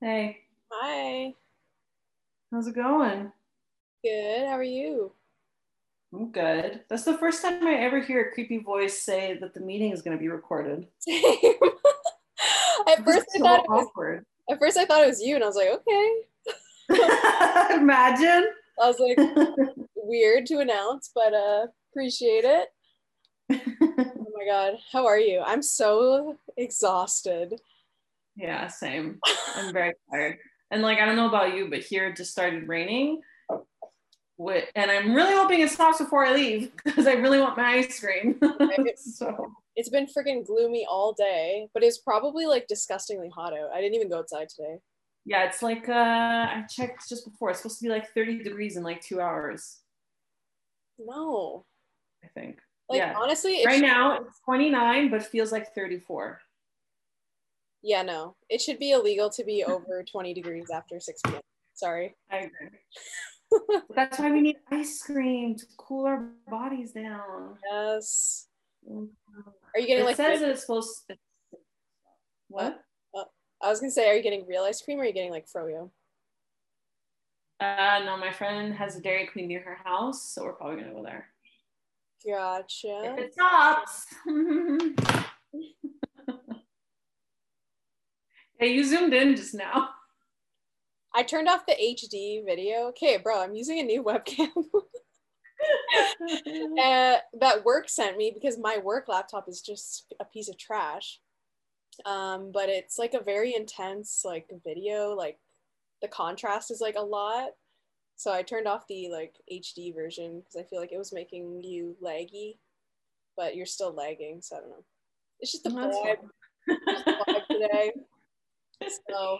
Hey, Hi. how's it going? Good. How are you? I'm good. That's the first time I ever hear a creepy voice say that the meeting is going to be recorded. Same. at first I thought it was awkward. at first I thought it was you and I was like, okay. Imagine. I was like weird to announce, but uh appreciate it. Oh my god. How are you? I'm so exhausted. Yeah, same. I'm very tired. And like, I don't know about you, but here it just started raining. Wi- And I'm really hoping it stops before I leave because I really want my ice cream. so, It's been freaking gloomy all day, but it's probably like disgustingly hot out. I didn't even go outside today. yeah, it's like, uh, I checked just before. It's supposed to be like 30 degrees in like two hours, No. I think. Like yeah. honestly, Right now it's 29, but feels like 34. Yeah, no. It should be illegal to be over 20 degrees after 6 p.m. Sorry. I agree. That's why we need ice cream to cool our bodies down. Yes. Mm-hmm. Are you getting It like says it's supposed to. What? Uh, uh, I was gonna say, are you getting real ice cream or are you getting like froyo? Uh, no, my friend has a Dairy Queen near her house, so we're probably gonna go there. Gotcha. If it stops. hey, you zoomed in just now. I turned off the HD video. Okay, bro, I'm using a new webcam uh, that work sent me because my work laptop is just a piece of trash. Um, but it's like a very intense like video. Like the contrast is like a lot. So I turned off the like HD version because I feel like it was making you laggy, but you're still lagging. So I don't know. It's just the vibe today. So,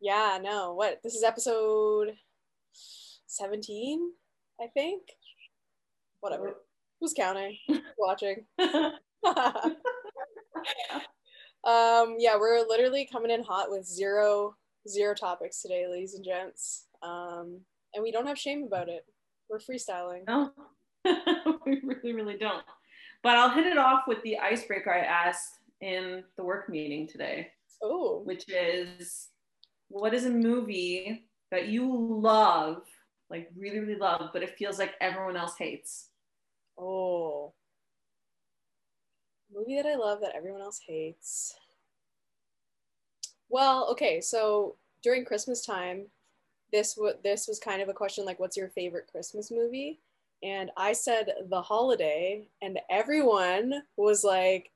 yeah, no. What? This is episode 17, I think. Whatever. Who's counting? Who's watching? um, yeah, we're literally coming in hot with zero zero topics today, ladies and gents. Um, and we don't have shame about it. We're freestyling. no, we really, really don't. But I'll hit it off with the icebreaker I asked in the work meeting today, Oh, which is what is a movie that you love, like really, really love, but it feels like everyone else hates? oh. Movie that I love that everyone else hates. Well, okay, so during Christmas time, this was this was kind of a question like, "What's your favorite Christmas movie?" And I said The Holiday, and everyone was like,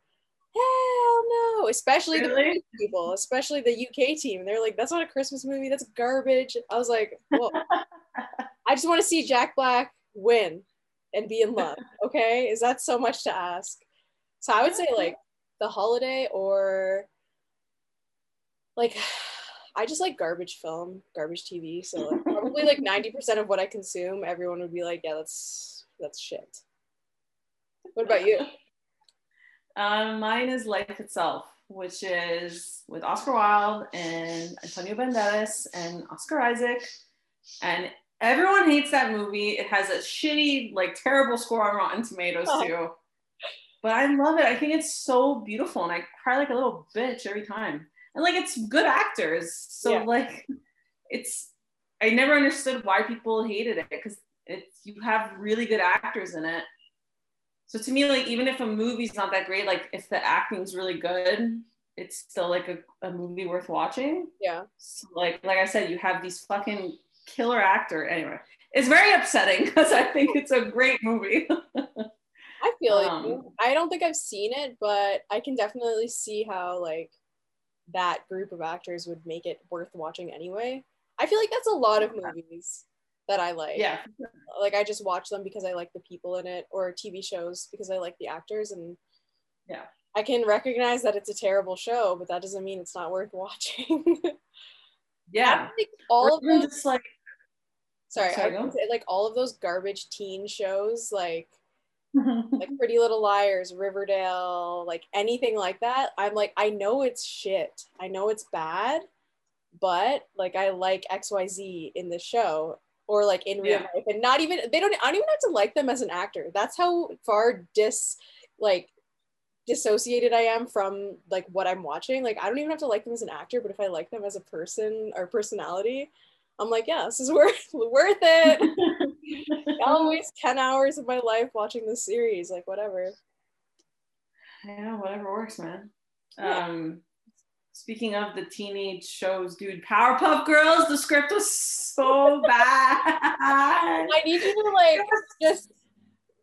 "Hell no!" Especially the Really? British people, especially the UK team. They're like, "That's not a Christmas movie. That's garbage." I was like, "Well, I just want to see Jack Black win and be in love." Okay, is that so much to ask? So I would say like The Holiday or like I just like garbage film, garbage TV. So like, probably like 90% of what I consume, everyone would be like, yeah, that's that's shit. What about you? Um, mine is Life Itself, which is with Oscar Wilde and Antonio Banderas and Oscar Isaac. And everyone hates that movie. It has a shitty, like terrible score on Rotten Tomatoes Oh. too. But I love it. I think it's so beautiful and I cry like a little bitch every time. And like it's good actors. So Yeah. like it's I never understood why people hated it because it's you have really good actors in it. So to me, like even if a movie's not that great, like if the acting's really good, it's still like a, a movie worth watching. Yeah. So, like like I said, you have these fucking killer actor. Anyway, it's very upsetting because I think it's a great movie. I feel like Um, I don't think I've seen it, but I can definitely see how like that group of actors would make it worth watching anyway. I feel like that's a lot of movies that I like. yeah, like I just watch them because I like the people in it or TV shows because I like the actors and Yeah. I can recognize that it's a terrible show, but that doesn't mean it's not worth watching. I yeah. think all of those just like sorry, Sorry, I would say, like all of those garbage teen shows like like Pretty Little Liars, Riverdale, like anything like that. I'm like I know it's shit. I know it's bad, but like I like XYZ in the show or like in real Yeah. life and not even they don't I don't even have to like them as an actor. That's how far dis like dissociated I am from like what I'm watching. Like I don't even have to like them as an actor, but if I like them as a person or personality, I'm like, yeah, this is worth worth it. I'll waste 10 hours of my life watching this series, like whatever. Yeah, whatever works, man. Yeah. Um speaking of the teenage shows, dude, Powerpuff Girls, the script was so bad. I need you to like just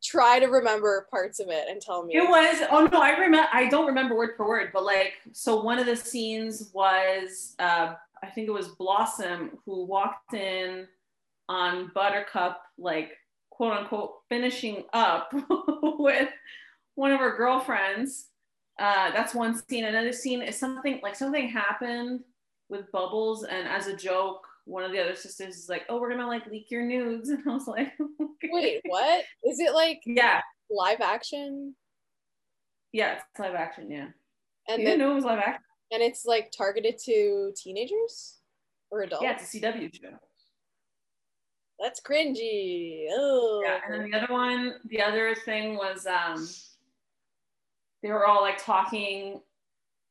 try to remember parts of it and tell me. It was oh no, I remember I don't remember word for word, but like so one of the scenes was uh I think it was Blossom who walked in on Buttercup like quote unquote finishing up with one of her girlfriends. Uh, that's one scene. Another scene is something like something happened with Bubbles, and as a joke, one of the other sisters is like, "Oh, we're gonna like leak your nudes," and I was like, okay. "Wait, what? Is it like yeah live action?" Yeah, it's live action. Yeah, and you then, know it was live action, and it's like targeted to teenagers or adults. Yeah, it's a CW show. That's cringy. Oh. Yeah, and then the other one, the other thing was um, they were all like talking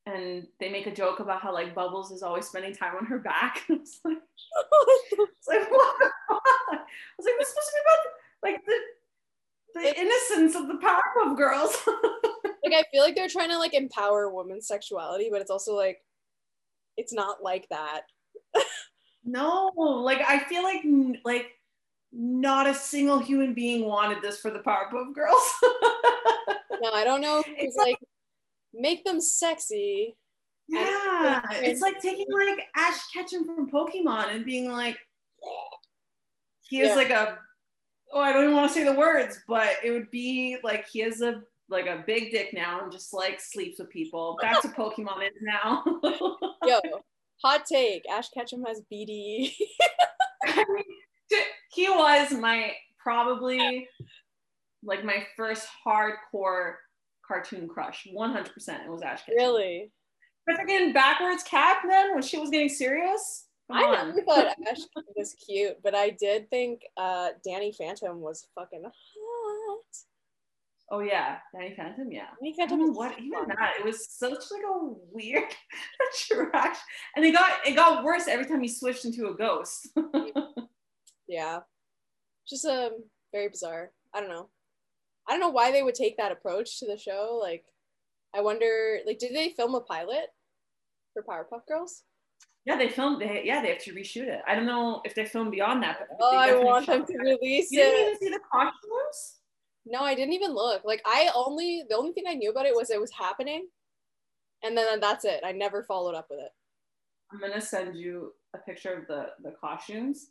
and they make a joke about how like Bubbles is always spending time on her back. it's like, it's like what? I was like, this supposed to be about like the the innocence of the Powerpuff Girls. like I feel like they're trying to like empower women's sexuality, but it's also like it's not like that. no, like I feel like like not a single human being wanted this for the Powerpuff Girls. no, I don't know. It's like, like make them sexy. Yeah, it's like taking like Ash Ketchum from Pokemon and being like, he is yeah. like a, oh, I don't even want to say the words, but it would be like he has a like a big dick now and just like sleeps with people. Back to Pokemon is now. Yo, hot take: Ash Ketchum has BD. he was my probably like my first hardcore cartoon crush. 100% it was Ash Ketchum. Really? But again, backwards cat then when she was getting serious. Come I on. never thought Ash was cute, but I did think uh, Danny Phantom was fucking hot. Oh yeah, Danny Phantom, yeah. Danny Phantom is what even that. It was such like a weird attraction, and it got it got worse every time he switched into a ghost. yeah, just um very bizarre. I don't know. I don't know why they would take that approach to the show. Like, I wonder, like, did they film a pilot for Powerpuff Girls? Yeah, they filmed. They yeah, they have to reshoot it. I don't know if they filmed beyond that. But oh, I want them to release you it. You didn't even see the costumes. No, I didn't even look. Like, I only the only thing I knew about it was it was happening, and then that's it. I never followed up with it. I'm gonna send you a picture of the the costumes.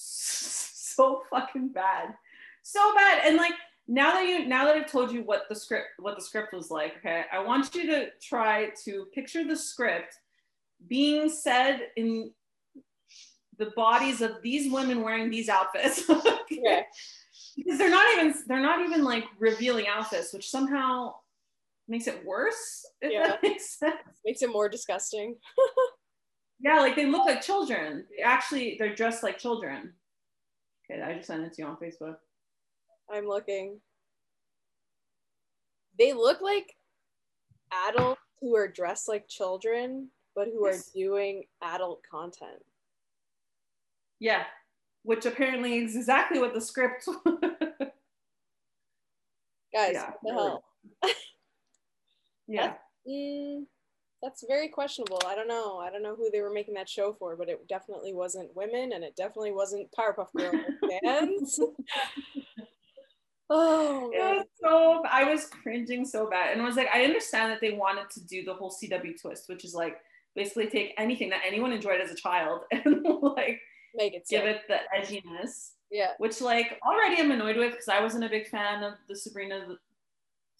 So fucking bad, so bad, and like now that you now that I've told you what the script what the script was like, okay, I want you to try to picture the script being said in the bodies of these women wearing these outfits. okay. Because they're not even they're not even like revealing outfits, which somehow makes it worse. If yeah. that makes sense. Makes it more disgusting. yeah, like they look like children. They actually they're dressed like children. Okay, I just sent it to you on Facebook. I'm looking. They look like adults who are dressed like children, but who yes. are doing adult content. Yeah, which apparently is exactly what the script. Guys, yeah, what the hell? yeah. Mm, that's very questionable. I don't know. I don't know who they were making that show for, but it definitely wasn't women, and it definitely wasn't Powerpuff Girls fans. Oh, it was so I was cringing so bad, and I was like, I understand that they wanted to do the whole CW twist, which is like basically take anything that anyone enjoyed as a child and like make it give it the edginess. Yeah, which like already I'm annoyed with because I wasn't a big fan of the Sabrina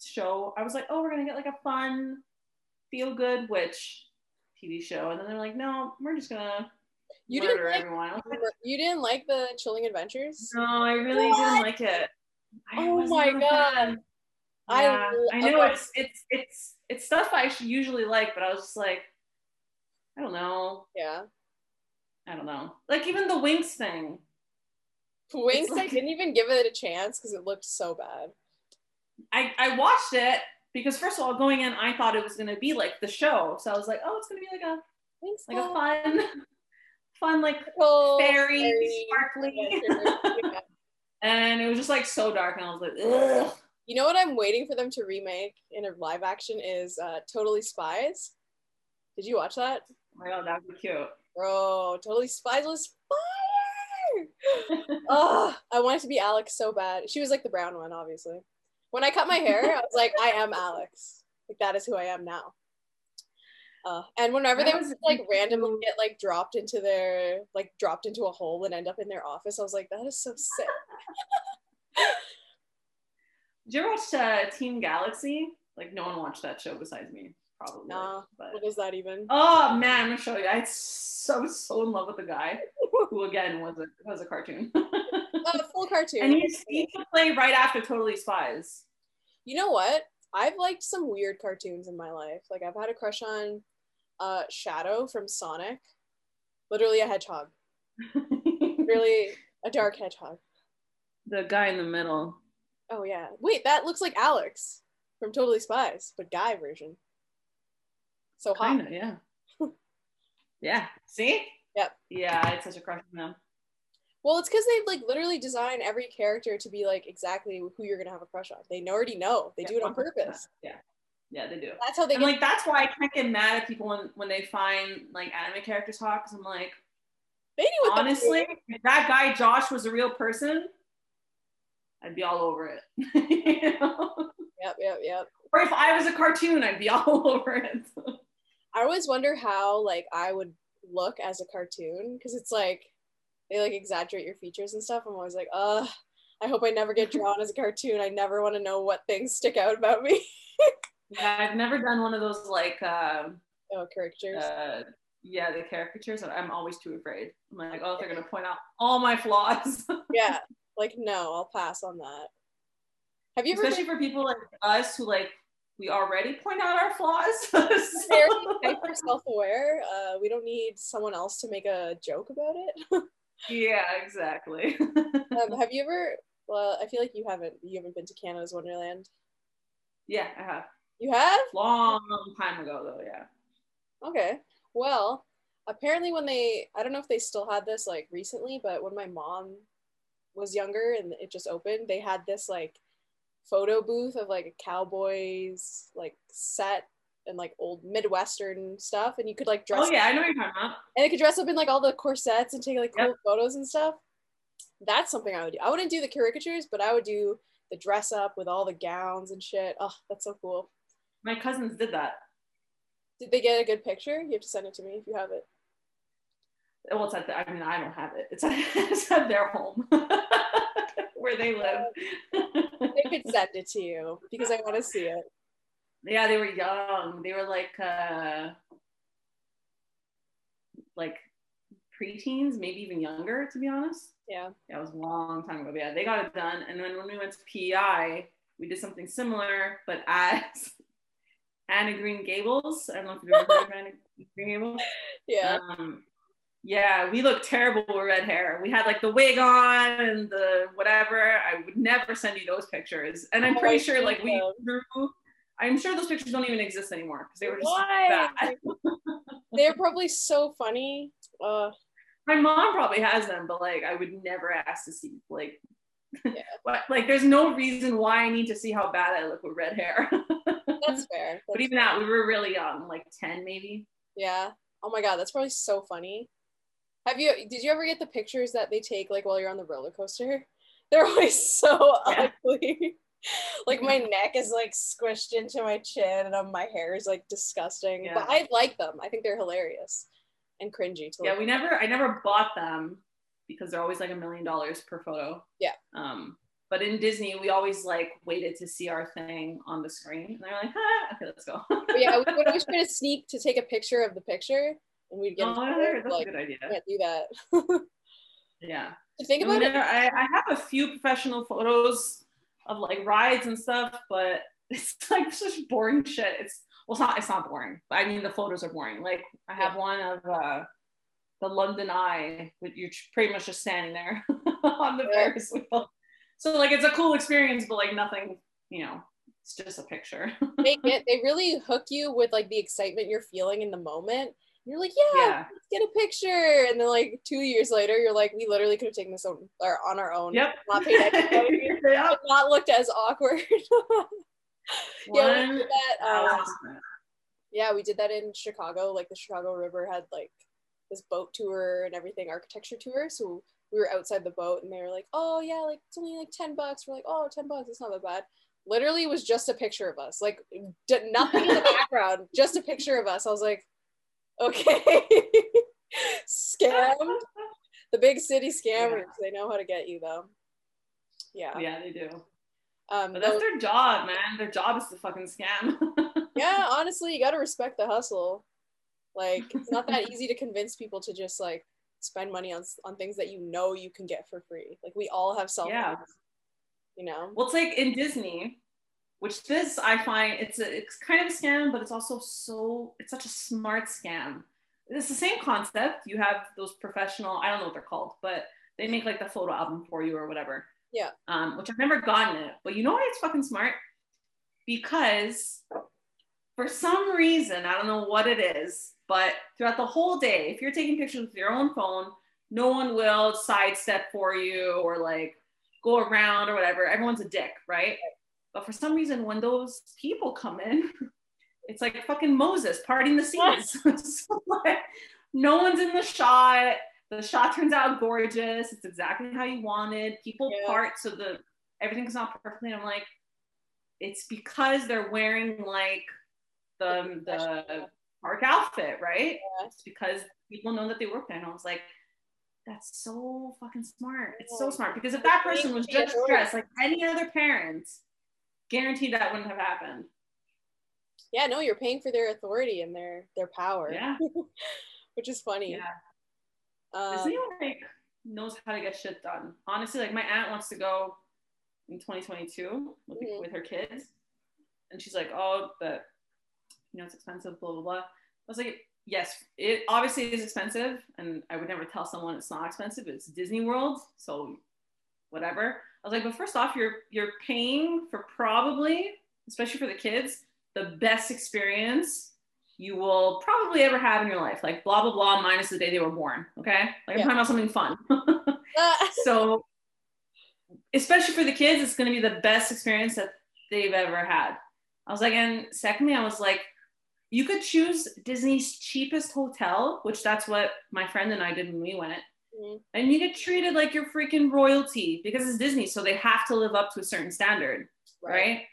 show. I was like, oh, we're gonna get like a fun, feel good witch TV show, and then they're like, no, we're just gonna you murder didn't like, everyone. Like, you didn't like the Chilling Adventures? No, I really what? didn't like it oh my god. Yeah, I, I know okay. it's it's it's it's stuff I usually like, but I was just like, I don't know. Yeah. I don't know. Like even the Winx thing. Winx, like, I didn't even give it a chance because it looked so bad. I I watched it because first of all, going in, I thought it was gonna be like the show, so I was like, oh, it's gonna be like a Thanks, like a fun, fun like fairy, fairy sparkly, and it was just like so dark, and I was like, ugh. You know what I'm waiting for them to remake in a live action is uh, Totally Spies. Did you watch that? Oh my god, that'd be cute. Bro, Totally Spies was fire! oh, I wanted to be Alex so bad. She was like the brown one, obviously. When I cut my hair, I was like, I am Alex. Like that is who I am now. Uh, and whenever they would like randomly get like dropped into their like dropped into a hole and end up in their office, I was like, that is so sick. Did you ever watch uh, Team Galaxy? Like no one watched that show besides me, probably. Nah, But What is that even? oh man, I'm gonna show you. I so so in love with the guy who again was a was a cartoon. Uh, full cartoon. and he's he used to play right after Totally Spies. You know what? I've liked some weird cartoons in my life. Like I've had a crush on uh Shadow from Sonic. Literally a hedgehog. Really a dark hedgehog. the guy in the middle. Oh yeah. Wait, that looks like Alex from Totally Spies, but guy version. So hot. Kinda, yeah. yeah. See? Yep. Yeah, I had such a crush on them. Well, it's because they like literally design every character to be like exactly who you're gonna have a crush on. They already know. They do it on purpose. Yeah. Yeah, they do. That's how they And get like that's why I can't get mad at people when, when they find like anime characters hot because I'm like, they knew honestly, that guy Josh was a real person, I'd be all over it. You know? Yep, yep, yep. Or if I was a cartoon, I'd be all over it. I always wonder how like I would look as a cartoon because it's like they like exaggerate your features and stuff. I'm always like, uh, I hope I never get drawn as a cartoon. I never want to know what things stick out about me. yeah, I've never done one of those like uh, oh, caricatures. uh yeah, the caricatures. I'm always too afraid. I'm like, oh, they're gonna point out all my flaws. yeah, like no, I'll pass on that. Have you ever Especially for people like us who like we already point out our flaws. So- hyper self-aware? Uh, we don't need someone else to make a joke about it. yeah, exactly. um, have you ever? Well, I feel like you haven't. You haven't been to Canada's Wonderland. yeah, I have. You have? Long time ago though, yeah. Okay. Well, apparently when they I don't know if they still had this like recently, but when my mom was younger and it just opened, they had this like photo booth of like a cowboys like set and like old midwestern stuff and you could like dress up. Oh yeah, I know what you're talking about. and they could dress up in like all the corsets and take like cool Yep. photos and stuff. That's something I would do. I wouldn't do the caricatures, but I would do the dress up with all the gowns and shit. Oh, that's so cool. My cousins did that. Did they get a good picture? You have to send it to me if you have it. Well, it's at the, I mean, I don't have it. It's at, it's at their home where they live. They could send it to you because I want to see it. Yeah, they were young. They were like uh like preteens, maybe even younger, to be honest. Yeah. Yeah, it was a long time ago. But yeah, they got it done. And then when we went to PEI, we did something similar, but as Anne of Green Gables. I don't know if you've ever heard of Anne of Green Gables. Yeah. Um, yeah, we looked terrible with red hair. We had like the wig on and the whatever. I would never send you those pictures. And I'm Oh, pretty sure like we drew, I'm sure those pictures don't even exist anymore because they were just Why? bad. They're probably so funny. Uh, My mom probably has them, but like I would never ask to see like Yeah. like there's no reason why I need to see how bad I look with red hair. that's fair. but That's- even that, we were really young, like 10 maybe. yeah. Oh my god, that's probably so funny. Have you? Did you ever get the pictures that they take like while you're on the roller coaster? They're always so Yeah. ugly. like my neck is like squished into my chin, and um, my hair is like disgusting. Yeah. But I like them. I think they're hilarious and cringy to yeah we never i never bought them because they're always like a million dollars per photo Yeah. um but in disney we always like waited to see our thing on the screen and they're like ah, okay let's go yeah, we would always try to sneak to take a picture of the picture, and we'd get oh, in yeah, trouble, that's like a good idea can't do that. yeah To think about mean, it, I, I have a few professional photos of like rides and stuff but it's like such boring shit. It's well it's not it's not boring but i mean the photos are boring. Like i have one of uh the london eye but you're pretty much just standing there on the ferris wheel. So like it's a cool experience but like nothing you know it's just a picture. they get they really hook you with like the excitement you're feeling in the moment. You're like, yeah, Yeah. let's get a picture. And then like two years later, you're like, we literally could have taken this on, or on our own. Yep. Not paid yeah. not looked as awkward. yeah, we did that. Um, yeah, we did that in Chicago. Like the Chicago River had like this boat tour and everything, architecture tour. So we were outside the boat and they were like, oh yeah, like it's only like 10 bucks. We're like, oh, 10 bucks, it's not that bad. Literally was just a picture of us, like d- nothing in the background, just a picture of us. I was like, okay, scammed. The big city scammers, they know how to get you though. Yeah. Yeah, they do. Um, But that's those- their job, man. Their job is to fucking scam. yeah, honestly, you got to respect the hustle. Like, it's not that easy to convince people to just like spend money on on things that you know you can get for free. Like, we all have cell phones, Yeah. you know. well, it's like in Disney, which this I find it's a it's kind of a scam, but it's also so it's such a smart scam. It's the same concept. You have those professional, I don't know what they're called, but they make like the photo album for you or whatever. Yeah. Um, which I've never gotten it, but you know why it's fucking smart? Because for some reason, I don't know what it is, but throughout the whole day, if you're taking pictures with your own phone, no one will sidestep for you or like go around or whatever. Everyone's a dick, right? But for some reason, when those people come in, it's like fucking Moses parting the seas. So, like, no one's in the shot. The shot turns out gorgeous. It's exactly how you wanted. People Yeah. part so the everything's not perfectly. And I'm like, it's because they're wearing like the the park outfit, right? Yeah. It's because people know that they work there. And I was like, that's so fucking smart. It's so smart because if that person was just dressed like any other parent, guaranteed that wouldn't have happened. Yeah, no, you're paying for their authority and their their power, Yeah. which is funny. Yeah. Um, Disney like knows how to get shit done. Honestly, like my aunt wants to go in 2022 with, Mhm. with her kids, and she's like, "Oh, but you know it's expensive." Blah blah blah. I was like, "Yes, it obviously is expensive, and I would never tell someone it's not expensive. It's Disney World, so whatever." I was like, "But first off, you're you're paying for probably, especially for the kids, the best experience." You will probably ever have in your life, like blah blah blah, minus the day they were born. Okay, like Yeah. I'm talking about something fun. ah, so especially for the kids it's going to be the best experience that they've ever had i was like and secondly i was like you could choose disney's cheapest hotel which that's what my friend and i did when we went Mhm. and you get treated like you're freaking royalty because it's disney so they have to live up to a certain standard right?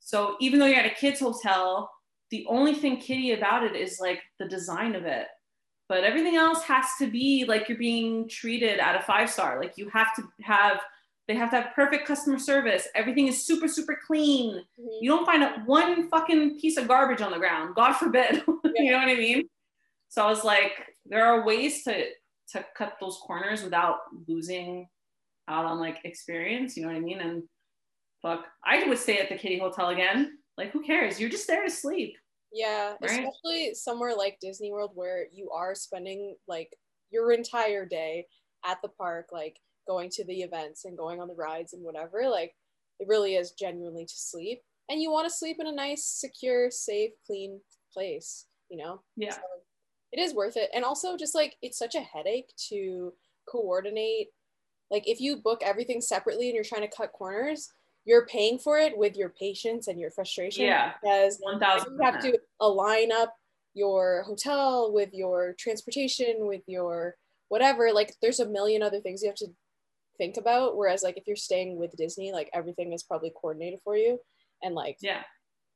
So even though you're at a kids hotel, the only thing kiddie about it is like the design of it. But everything else has to be like you're being treated at a five star. Like you have to have, they have to have perfect customer service. Everything is super, super clean. Mhm. You don't find a, one fucking piece of garbage on the ground. God forbid. you know what I mean? So I was like, there are ways to to cut those corners without losing out on like experience. You know what I mean? And fuck, I would stay at the Kitty Hotel again. Like, who cares? You're just there to sleep. Yeah, Right? especially somewhere like Disney World where you are spending like your entire day at the park, like going to the events and going on the rides and whatever. Like it really is genuinely to sleep. And you want to sleep in a nice, secure, safe, clean place, you know? Yeah. So it is worth it. And also just like it's such a headache to coordinate. Like if you book everything separately and you're trying to cut corners, you're paying for it with your patience and your frustration Yeah. because you have to align up your hotel with your transportation with your whatever like there's a million other things you have to think about whereas like if you're staying with disney like everything is probably coordinated for you and like Yeah.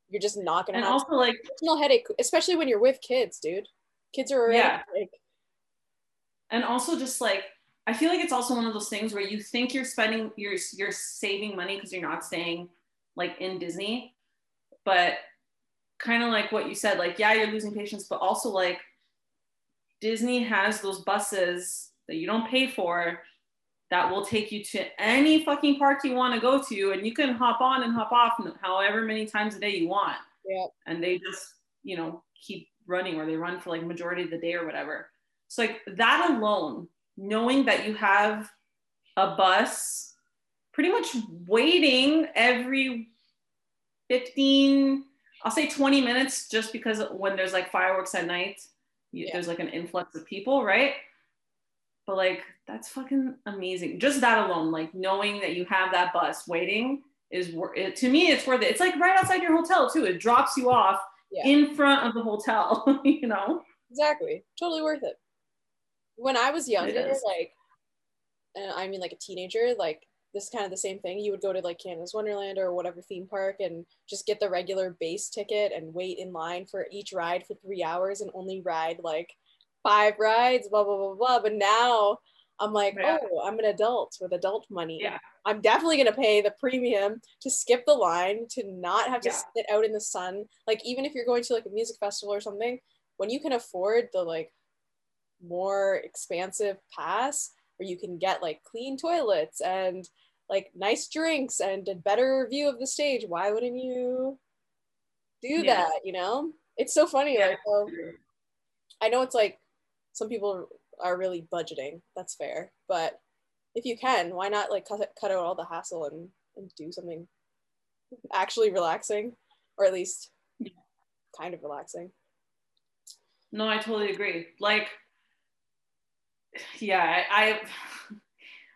you're just not gonna And have also, like, a personal headache especially when you're with kids dude kids are already Yeah. like and also just like, I feel like it's also one of those things where you think you're spending, you're you're saving money because you're not staying like in Disney, but kind of like what you said, like yeah, you're losing patience, but also like Disney has those buses that you don't pay for that will take you to any fucking park you want to go to and you can hop on and hop off however many times a day you want yeah and they just you know keep running or they run for like majority of the day or whatever so like that alone knowing that you have a bus pretty much waiting every 15, I'll say 20 minutes just because when there's like fireworks at night, you, Yeah. there's like an influx of people, right? But like that's fucking amazing. Just that alone, like knowing that you have that bus waiting is wor- it, to me it's worth it. It's like right outside your hotel too. It drops you off Yeah. in front of the hotel, you know? Exactly. Totally worth it. When I was younger, like, and I mean like a teenager, like this is kind of the same thing. You would go to like Canada's Wonderland or whatever theme park and just get the regular base ticket and wait in line for each ride for three hours and only ride like five rides, blah blah blah blah. But now I'm like, Yeah. oh, I'm an adult with adult money. Yeah. I'm definitely gonna pay the premium to skip the line, to not have to Yeah. sit out in the sun. Like even if you're going to like a music festival or something, when you can afford the like more expansive pass where you can get like clean toilets and like nice drinks and a better view of the stage, why wouldn't you do Yeah. that? You know? It's so funny. Like um, I know it's like some people are really budgeting. That's fair. But if you can, why not like cut, cut out all the hassle and, and do something actually relaxing or at least Yeah. kind of relaxing? No, I totally agree. Like, yeah, I, I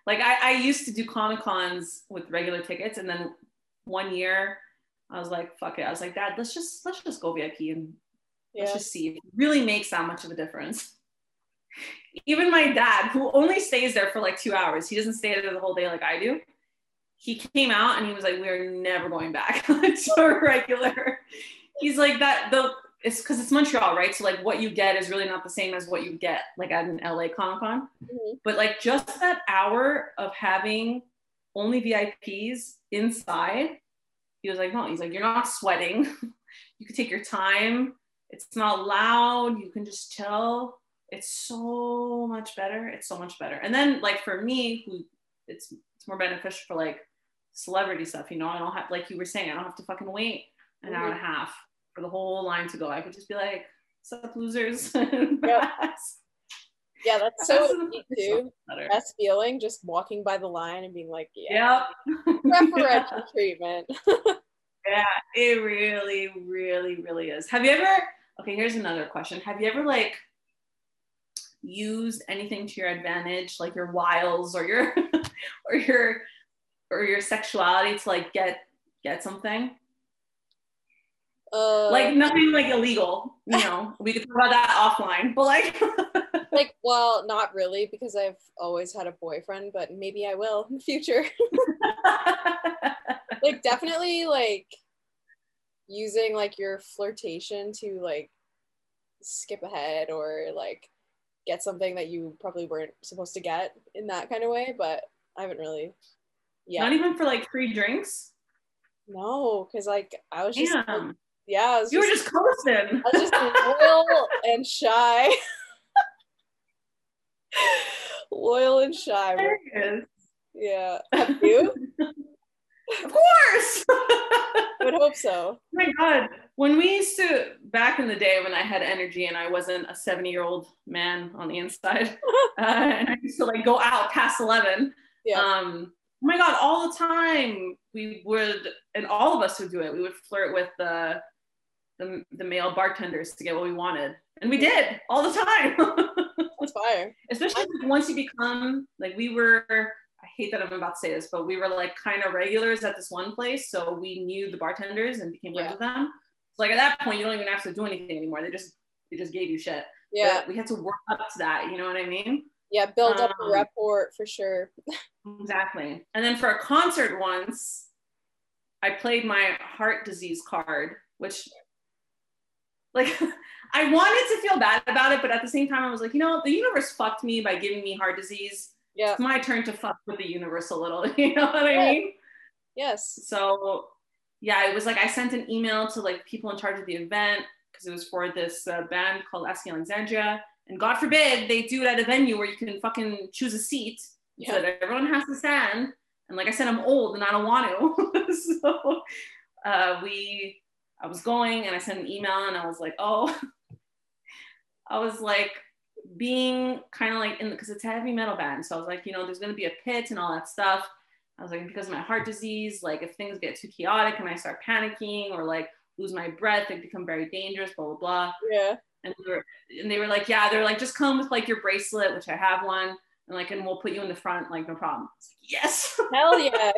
like I, I used to do Comic Cons with regular tickets, and then one year I was like, fuck it. I was like, Dad, let's just let's just go VIP and let's just see if it really makes that much of a difference. Even my dad, who only stays there for like two hours, he doesn't stay there the whole day like I do. He came out and he was like, "We're never going back to a regular." He's like that. The it's because it's Montreal, right? So like what you get is really not the same as what you get like at an LA Comic Con. Mhm. But like just that hour of having only VIPs inside, he was like, no, he's like, you're not sweating. you can take your time. It's not loud. You can just chill. It's so much better. It's so much better. And then like for me, who it's it's more beneficial for like celebrity stuff, you know, I don't have like you were saying, I don't have to fucking wait an hour and a mm-hmm. half for the whole line to go. I could just be like, sup losers. Pass. Yeah, that's so neat too. better. Best feeling just walking by the line and being like, yeah, Yep. preferential treatment. Yeah, it really, really, really is. Have you ever? Okay, here's another question. Have you ever like used anything to your advantage, like your wiles or your or your or your sexuality to like get get something? Uh, Like nothing like illegal, you know. we could talk about that offline, but like like, well, not really because I've always had a boyfriend, but maybe I will in the future. like, definitely like using like your flirtation to like skip ahead or like get something that you probably weren't supposed to get in that kind of way, but I haven't really. Yeah. not even for like free drinks. no, because like I was just Damn, yeah, was you were just, just coasting. I was just loyal and shy. loyal and shy. There it is. Yeah. Have you? Of course. I would hope so. Oh my god when we used to back in the day when i had energy and i wasn't a 70 year old man on the inside uh, and i used to like go out past 11 Yeah. um oh my god all the time we would and all of us would do it we would flirt with the the, the male bartenders to get what we wanted and we did all the time That's fire. especially once you become like we were i hate that i'm about to say this but we were like kind of regulars at this one place so we knew the bartenders and became friends Yeah. with them so like at that point you don't even have to do anything anymore they just they just gave you shit Yeah. But we had to work up to that you know what i mean Yeah. Build up the Um, rapport for sure. exactly and then for a concert once i played my heart disease card which like i wanted to feel bad about it but at the same time i was like you know the universe fucked me by giving me heart disease Yeah. it's my turn to fuck with the universe a little. You know what I Yeah. mean? Yes. So yeah, it was like I sent an email to like people in charge of the event because it was for this uh, band called Asking Alexandria. And God forbid they do it at a venue where you can fucking choose a seat Yeah. so that everyone has to stand. And like I said, I'm old and I don't want to. so uh, we, I was going and I sent an email and I was like, oh, I was like being kind of like in because it's a heavy metal band. So I was like, you know, there's gonna be a pit and all that stuff. I was like, because of my heart disease, like if things get too chaotic and I start panicking or like lose my breath, it become very dangerous, blah, blah, blah. Yeah. And they were, and they were like, yeah, they're like, just come with like your bracelet, which I have one, and like, and we'll put you in the front, like, no problem. Like, yes. Hell yes.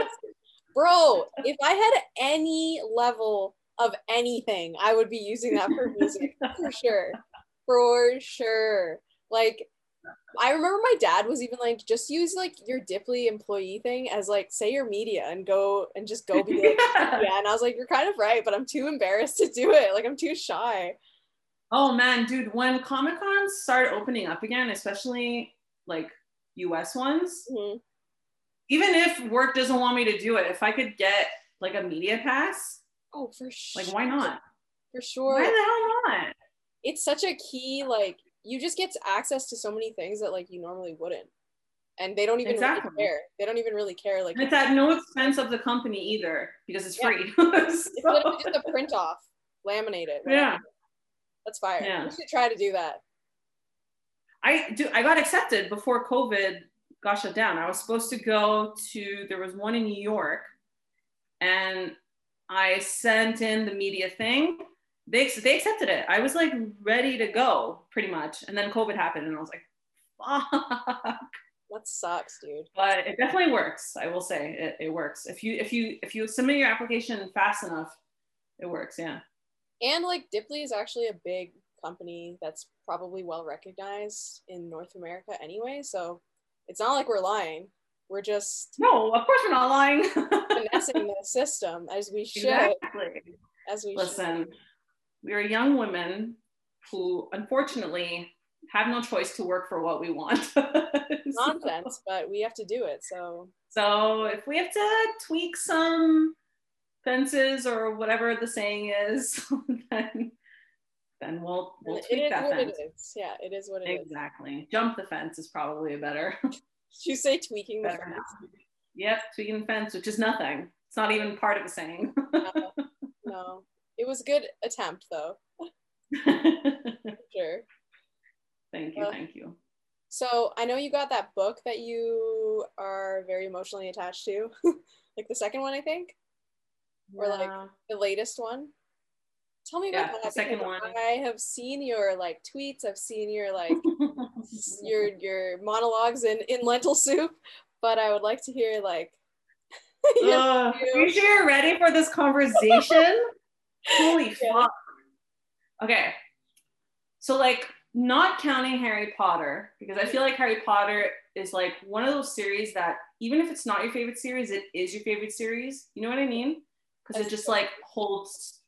Bro, if I had any level of anything, I would be using that for music for sure. For sure. Like, I remember my dad was even like, just use like your Diply employee thing as like, say your media and go and just go be like, yeah. yeah. And I was like, you're kind of right, but I'm too embarrassed to do it. Like, I'm too shy. Oh man, dude, when Comic Cons start opening up again, especially like US ones, mm-hmm. even if work doesn't want me to do it, if I could get like a media pass, oh, for sure. Like, why not? For sure. Why the hell not? It's such a key, like, you just get access to so many things that like you normally wouldn't and they don't even exactly. really care they don't even really care like and it's at no expense of the company either because it's yeah. free so. it's literally just a print off laminate it yeah that's fire yeah. we should try to do that i do i got accepted before covid got shut down i was supposed to go to there was one in new york and i sent in the media thing they they accepted it. I was like ready to go pretty much, and then COVID happened, and I was like, fuck. That sucks, dude. But it definitely works. I will say it, it works. If you if you if you submit your application fast enough, it works. Yeah. And like Diply is actually a big company that's probably well recognized in North America anyway. So it's not like we're lying. We're just no, of course we're not lying. finessing the system as we should. Exactly. As we listen. Should we are young women who unfortunately have no choice to work for what we want. Nonsense, but we have to do it. So so if we have to tweak some fences or whatever the saying is, then then we'll we'll tweak it is that what fence. It is. Yeah, it is what it exactly. is. exactly. Jump the fence is probably a better. Did you say tweaking the fence? Yep, tweaking the fence, which is nothing. It's not even part of the saying. no. no. It was a good attempt, though. sure. Thank you. Uh, thank you. So I know you got that book that you are very emotionally attached to, like the second one, I think, or like the latest one. Tell me yeah, about that. Second one. I have seen your like tweets. I've seen your like your your monologues in in lentil soup, but I would like to hear like. uh, are you sure you're ready for this conversation? Holy yeah. fuck. Okay. So like not counting Harry Potter, because I feel like Harry Potter is like one of those series that even if it's not your favorite series, it is your favorite series. You know what I mean? Because it just like holds,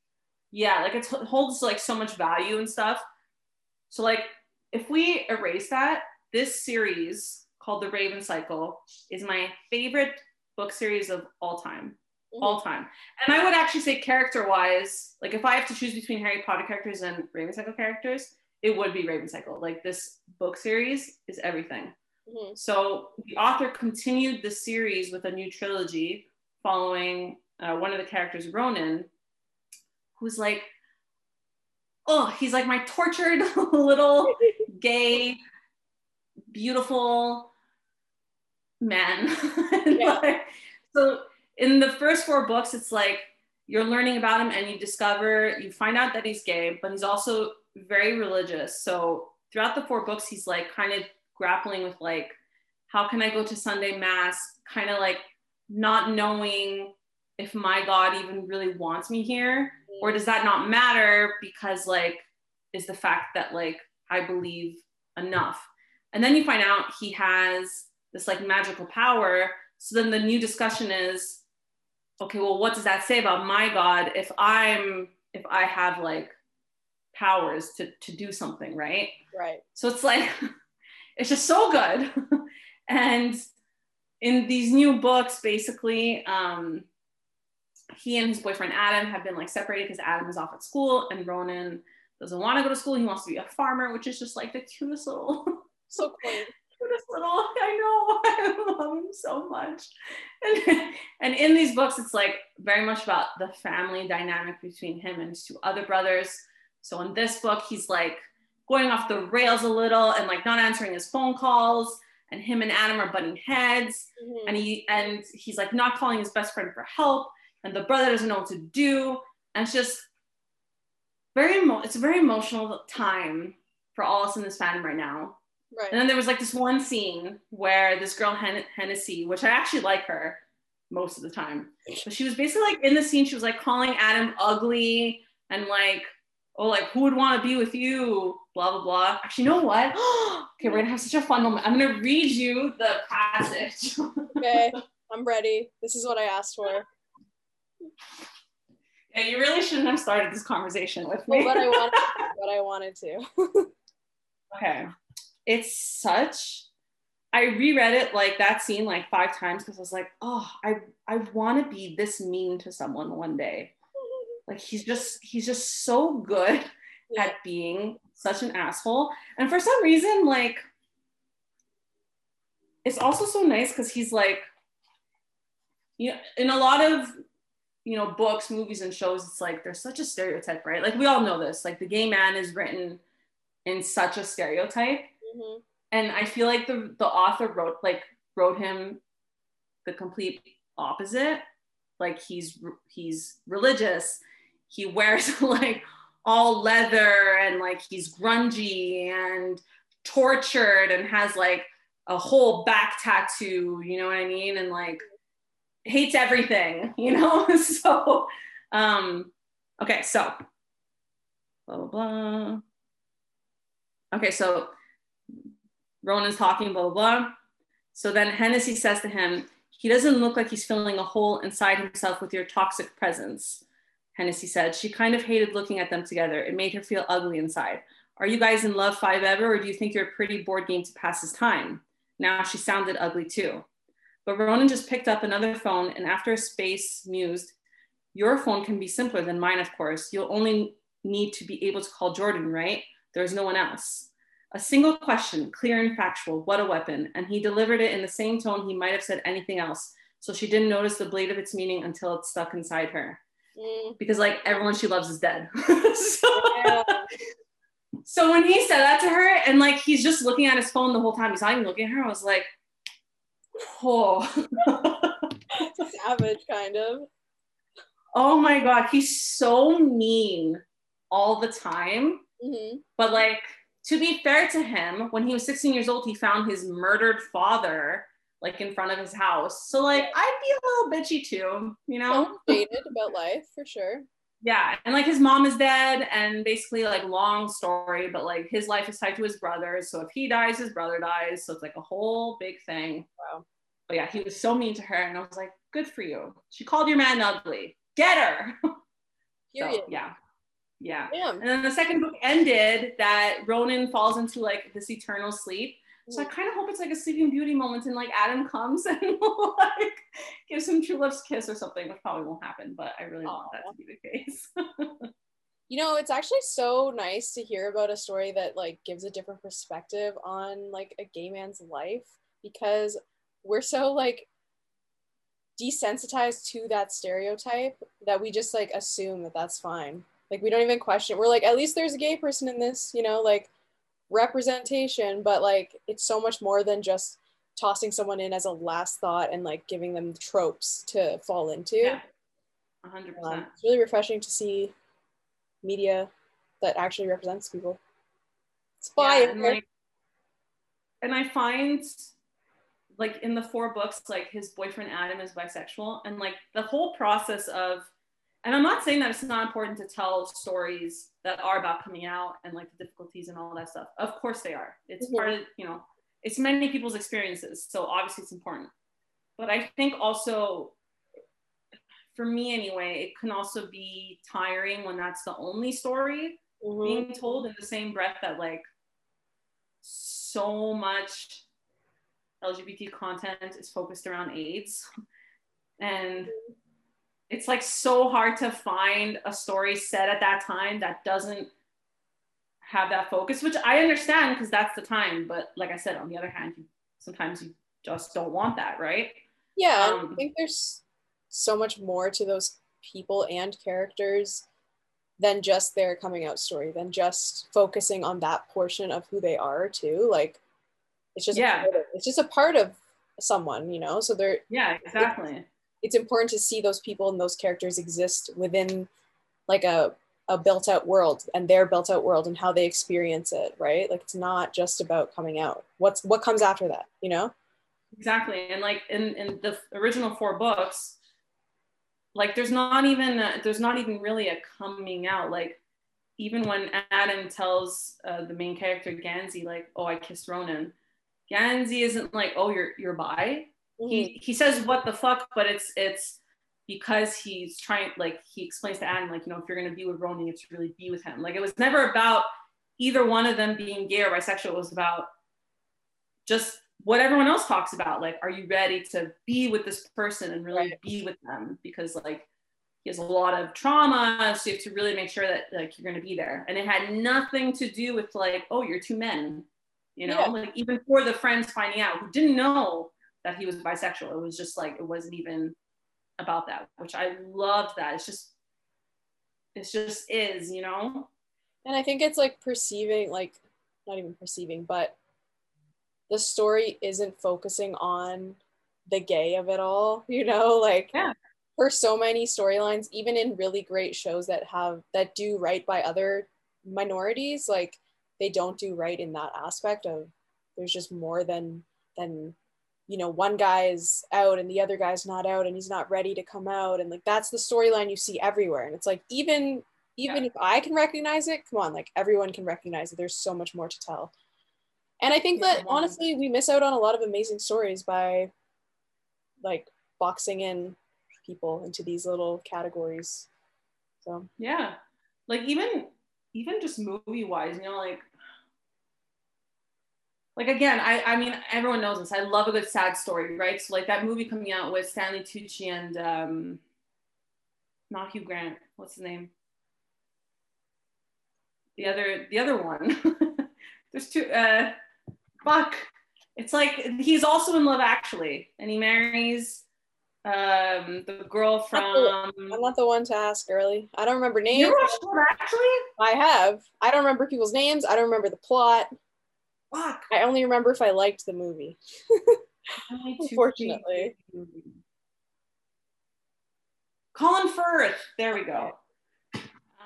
yeah, like it holds like so much value and stuff. So like if we erase that, this series called The Raven Cycle is my favorite book series of all time mm-hmm. all time. And I would actually say character wise, like if I have to choose between Harry Potter characters and Raven Cycle characters, it would be Raven Cycle. Like this book series is everything. Mm-hmm. So the author continued the series with a new trilogy following uh, one of the characters, Ronan, who's like, oh, he's like my tortured little gay, beautiful man. Yeah. so in the first four books, it's like you're learning about him and you discover, you find out that he's gay, but he's also very religious. So throughout the four books, he's like kind of grappling with like, how can I go to Sunday Mass? Kind of like not knowing if my God even really wants me here, or does that not matter because like is the fact that like I believe enough. And then you find out he has this like magical power. So then the new discussion is okay, well, what does that say about my God if I'm if I have like powers to to do something, right? Right. So it's like it's just so good. and in these new books, basically, um, he and his boyfriend Adam have been like separated because Adam is off at school and Ronan doesn't want to go to school. He wants to be a farmer, which is just like the cutest little so quaint this little i know i love him so much. And, and in these books it's like very much about the family dynamic between him and his two other brothers. So in this book he's like going off the rails a little and like not answering his phone calls. And him and Adam are butting heads, Mhm. and he and he's like not calling his best friend for help, and the brother doesn't know what to do, and it's just very emo- it's a very emotional time for all us in this fandom right now. Right. And then there was like this one scene where this girl Hen- Hennessy, which I actually like her most of the time, but she was basically like in the scene, she was like calling Adam ugly and like, oh, like who would want to be with you? Blah blah blah. Actually, you know what? okay, we're gonna have such a fun moment. I'm gonna read you the passage. Okay, I'm ready. This is what I asked for. yeah, you really shouldn't have started this conversation with me. But I wanted, but I wanted to. Okay. It's such I reread it like that scene like five times because I was like, oh, I I want to be this mean to someone one day. Like he's just he's just so good Yeah. at being such an asshole. And for some reason, like it's also so nice because he's like, you know, in a lot of you know books, movies, and shows, it's like there's such a stereotype, right? Like we all know this. Like the gay man is written in such a stereotype Mhm. and I feel like the the author wrote like wrote him the complete opposite. Like he's he's religious. He wears like all leather and like he's grungy and tortured and has like a whole back tattoo, you know what I mean? And like hates everything, you know? so um okay, so blah blah blah. Okay, so Ronan's talking, blah, blah, blah. So then Hennessy says to him, he doesn't look like he's filling a hole inside himself with your toxic presence. Hennessy said, she kind of hated looking at them together. It made her feel ugly inside. Are you guys in love five ever, or do you think you're a pretty board game to pass his time? Now she sounded ugly too. But Ronan just picked up another phone and after a space mused, your phone can be simpler than mine, of course. You'll only need to be able to call Jordan, right? There's no one else. A single question, clear and factual, what a weapon. And he delivered it in the same tone he might have said anything else. So she didn't notice the blade of its meaning until it stuck inside her. Mm, Because like everyone she loves is dead. so, yeah. so when he said that to her and like he's just looking at his phone the whole time, he's not even looking at her, I was like, oh. Savage, kind of. oh my God, he's so mean all the time. hmm But like to be fair to him, when he was 16 years old, he found his murdered father like in front of his house. So like I'd be a little bitchy too, you know? Jaded about life for sure. Yeah. And like his mom is dead and basically like long story, but like his life is tied to his brothers. So if he dies, his brother dies. So it's like a whole big thing. Wow. But yeah, he was so mean to her. And I was like, good for you. She called your man ugly. Get her. Period. So, yeah. Yeah. Damn. And then the second book ended that Ronan falls into like this eternal sleep. So I kind of hope it's like a Sleeping Beauty moment and like Adam comes and like gives him true love's kiss or something, which probably won't happen, but I really want that to be the case. You know, it's actually so nice to hear about a story that like gives a different perspective on like a gay man's life because we're so like desensitized to that stereotype that we just like assume that that's fine. Like we don't even question. We're like at least there's a gay person in this, you know, like representation, but like it's so much more than just tossing someone in as a last thought and like giving them tropes to fall into. yeah. 100%. Um, it's really refreshing to see media that actually represents people. It's Yeah, and, like, and I find like in the four books, like his boyfriend Adam is bisexual, and like the whole process of, and I'm not saying that it's not important to tell stories that are about coming out and like the difficulties and all that stuff. Of course they are. It's Mhm. part of you know, it's many people's experiences, so obviously it's important. But I think also, for me anyway, it can also be tiring when that's the only story Mhm. being told in the same breath that like so much LGBT content is focused around AIDS. And it's like so hard to find a story set at that time that doesn't have that focus, which I understand because that's the time. But like I said, on the other hand, you, sometimes you just don't want that, right? Yeah, um, I think there's so much more to those people and characters than just their coming out story, than just focusing on that portion of who they are too. Like it's just Yeah. of- it's just a part of someone you know so they're yeah exactly it's important to see those people and those characters exist within like a a built out world and their built out world and how they experience it right? Like it's not just about coming out. What's what comes after that you know? Exactly. And like in in the original four books like there's not even a, there's not even really a coming out. Like even when Adam tells uh, the main character Gansey like oh I kissed Ronan. Gansey isn't like oh you're you're bi mm-hmm. he he says what the fuck but it's it's because he's trying like he explains to Adam like you know if you're gonna be with Ronan it's really be with him like it was never about either one of them being gay or bisexual it was about just what everyone else talks about like are you ready to be with this person and really right. be with them because like he has a lot of trauma so you have to really make sure that like you're going to be there and it had nothing to do with like oh you're two men you know yeah. like even for the friends finding out who didn't know that he was bisexual. It was just like it wasn't even about that which i loved that. It's just it's just is you know? And i think it's like perceiving like not even perceiving but the story isn't focusing on the gay of it all, you know, like yeah. for so many storylines, even in really great shows that have that do right by other minorities, like they don't do right in that aspect of there's just more than than you know one guy is out and the other guy's not out and he's not ready to come out. And like that's the storyline you see everywhere. And it's like even even yeah. if i can recognize it come on like everyone can recognize it. There's so much more to tell. And I think that honestly, we miss out on a lot of amazing stories by like boxing in people into these little categories. So yeah, like even even just movie wise, you know, like like again, I I mean everyone knows this. I love a good sad story, right? So like that movie coming out with Stanley Tucci and um, not Hugh Grant. What's his name? The other the other one. There's two. Uh, fuck. It's like he's also in Love Actually, and he marries um, the girl from. I'm not the one to ask, girly. I don't remember names. You watched Love Actually? I have. I don't remember people's names. I don't remember the plot. Fuck. I only remember if I liked the movie. Unfortunately. Colin Firth. There we go.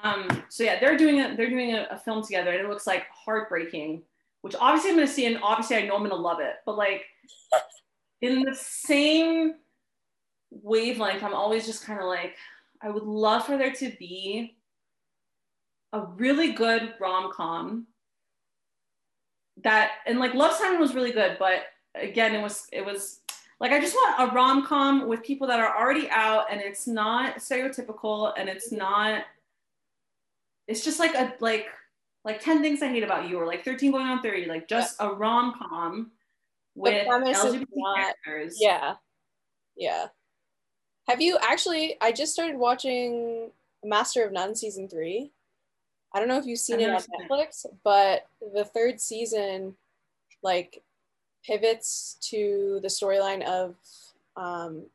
Um, so yeah, they're doing a they're doing a, a film together, and it looks like heartbreaking which obviously I'm gonna see, and obviously I know I'm gonna love it. But like in the same wavelength, I'm always just kind of like, I would love for there to be a really good rom com that, and like Love Simon was really good, but again, it was it was like I just want a rom com with people that are already out, and it's not stereotypical, and it's not. It's just like a like like 10 things I hate about you or like 13 going on 30, like just yeah. a rom com with LGBT not, characters. Yeah. Yeah. Have you actually? I just started watching Master of None season three. I don't know if you've seen it on Netflix, but the third season like pivots to the storyline of um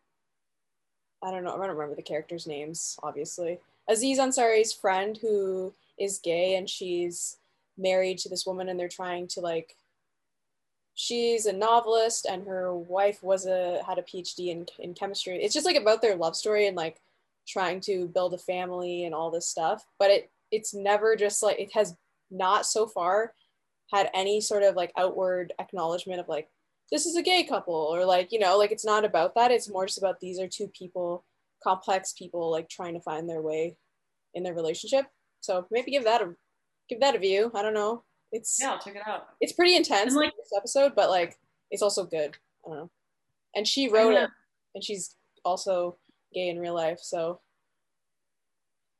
I don't know, I don't remember the characters' names, obviously. Aziz Ansari's friend who is gay and she's married to this woman and they're trying to like she's a novelist and her wife was a had a phd in, in chemistry it's just like about their love story and like trying to build a family and all this stuff but it it's never just like it has not so far had any sort of like outward acknowledgement of like this is a gay couple or like you know like it's not about that it's more just about these are two people complex people like trying to find their way in their relationship so maybe give that a give that a view. I don't know. It's yeah, I'll check it out. It's pretty intense and like this episode, but like it's also good. I don't know. And she wrote it, and she's also gay in real life, so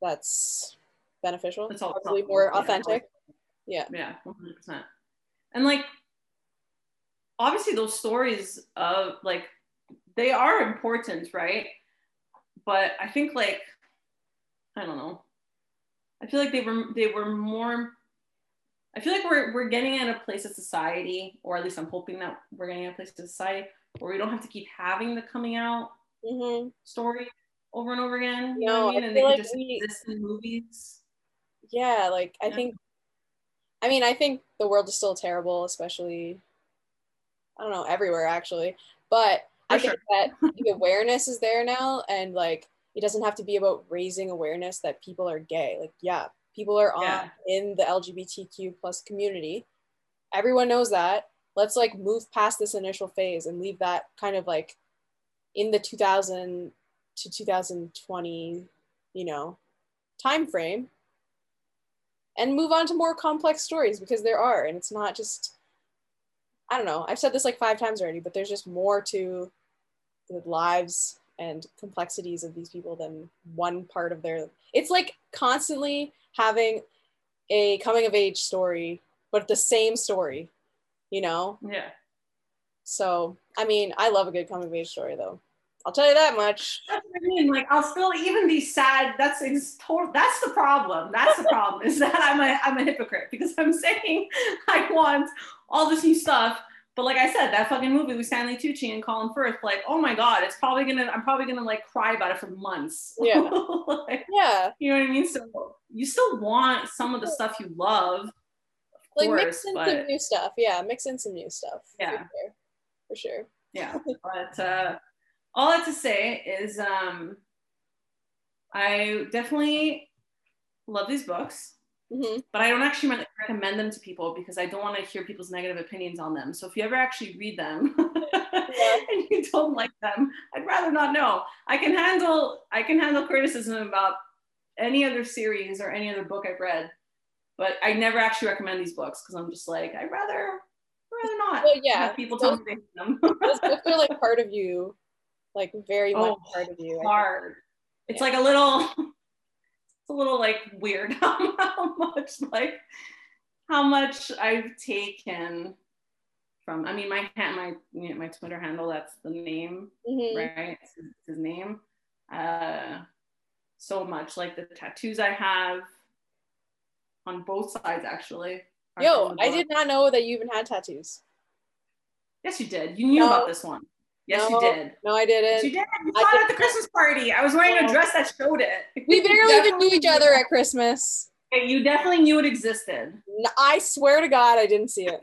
that's beneficial. It's probably more authentic. Yeah. Yeah, one hundred percent. And like, obviously, those stories of like they are important, right? But I think like I don't know. I feel like they were they were more. I feel like we're we're getting at a place of society, or at least I'm hoping that we're getting at a place of society where we don't have to keep having the coming out mm-hmm. story over and over again. You no, know what I mean? And they like just we, exist in movies. Yeah, like I think. I mean, I think the world is still terrible, especially I don't know, everywhere actually. But For I think sure. that the awareness is there now and like it doesn't have to be about raising awareness that people are gay. Like, yeah, people are on Yeah. in the LGBTQ plus community. Everyone knows that. Let's like move past this initial phase and leave that kind of like in the 2000 to 2020, you know, time frame and move on to more complex stories because there are and it's not just I don't know. I've said this like five times already, but there's just more to the lives and complexities of these people than one part of their. It's like constantly having a coming of age story, but the same story, you know? Yeah. So, I mean, I love a good coming of age story though. I'll tell you that much. That's what I mean. Like I'll still even be sad. That's it's total. That's the problem. That's the problem. is that I'm a I'm a hypocrite because I'm saying I want all this new stuff, but like I said, that fucking movie with Stanley Tucci and Colin Firth, like oh my god, it's probably gonna I'm probably gonna like cry about it for months. Yeah. like, Yeah. you know what I mean? So you still want some of the stuff you love, of Like course, mix in but some new stuff. Yeah, mix in some new stuff. Yeah. For sure. For sure. yeah. But uh, all I have to say is um, I definitely love these books. hmm but I don't actually recommend them to people because I don't want to hear people's negative opinions on them. So if you ever actually read them and you don't like them, I'd rather not know. I can handle I can handle criticism about any other series or any other book I've read, but I never actually recommend these books because I'm just like I'd rather rather not. Well, yeah, have people tell me they hate them. Those books are like part of you, like very much Oh, part of you. Hard. It's Yeah. like a little, it's a little like weird how, how much like how much I've taken from. I mean, my hand, my you know, my Twitter handle. That's the name, Mhm. right? It's his, his name. Uh, so much like the tattoos I have on both sides actually. Yo, I did not know that you even had tattoos. Yes, you did. You knew No. about this one. Yes, No. you did. No, I didn't. you did. You I saw it at the. Christmas party. I was wearing a dress that showed it. We barely even knew each other at Christmas. Okay, You definitely knew it existed. I swear to God, I didn't see it.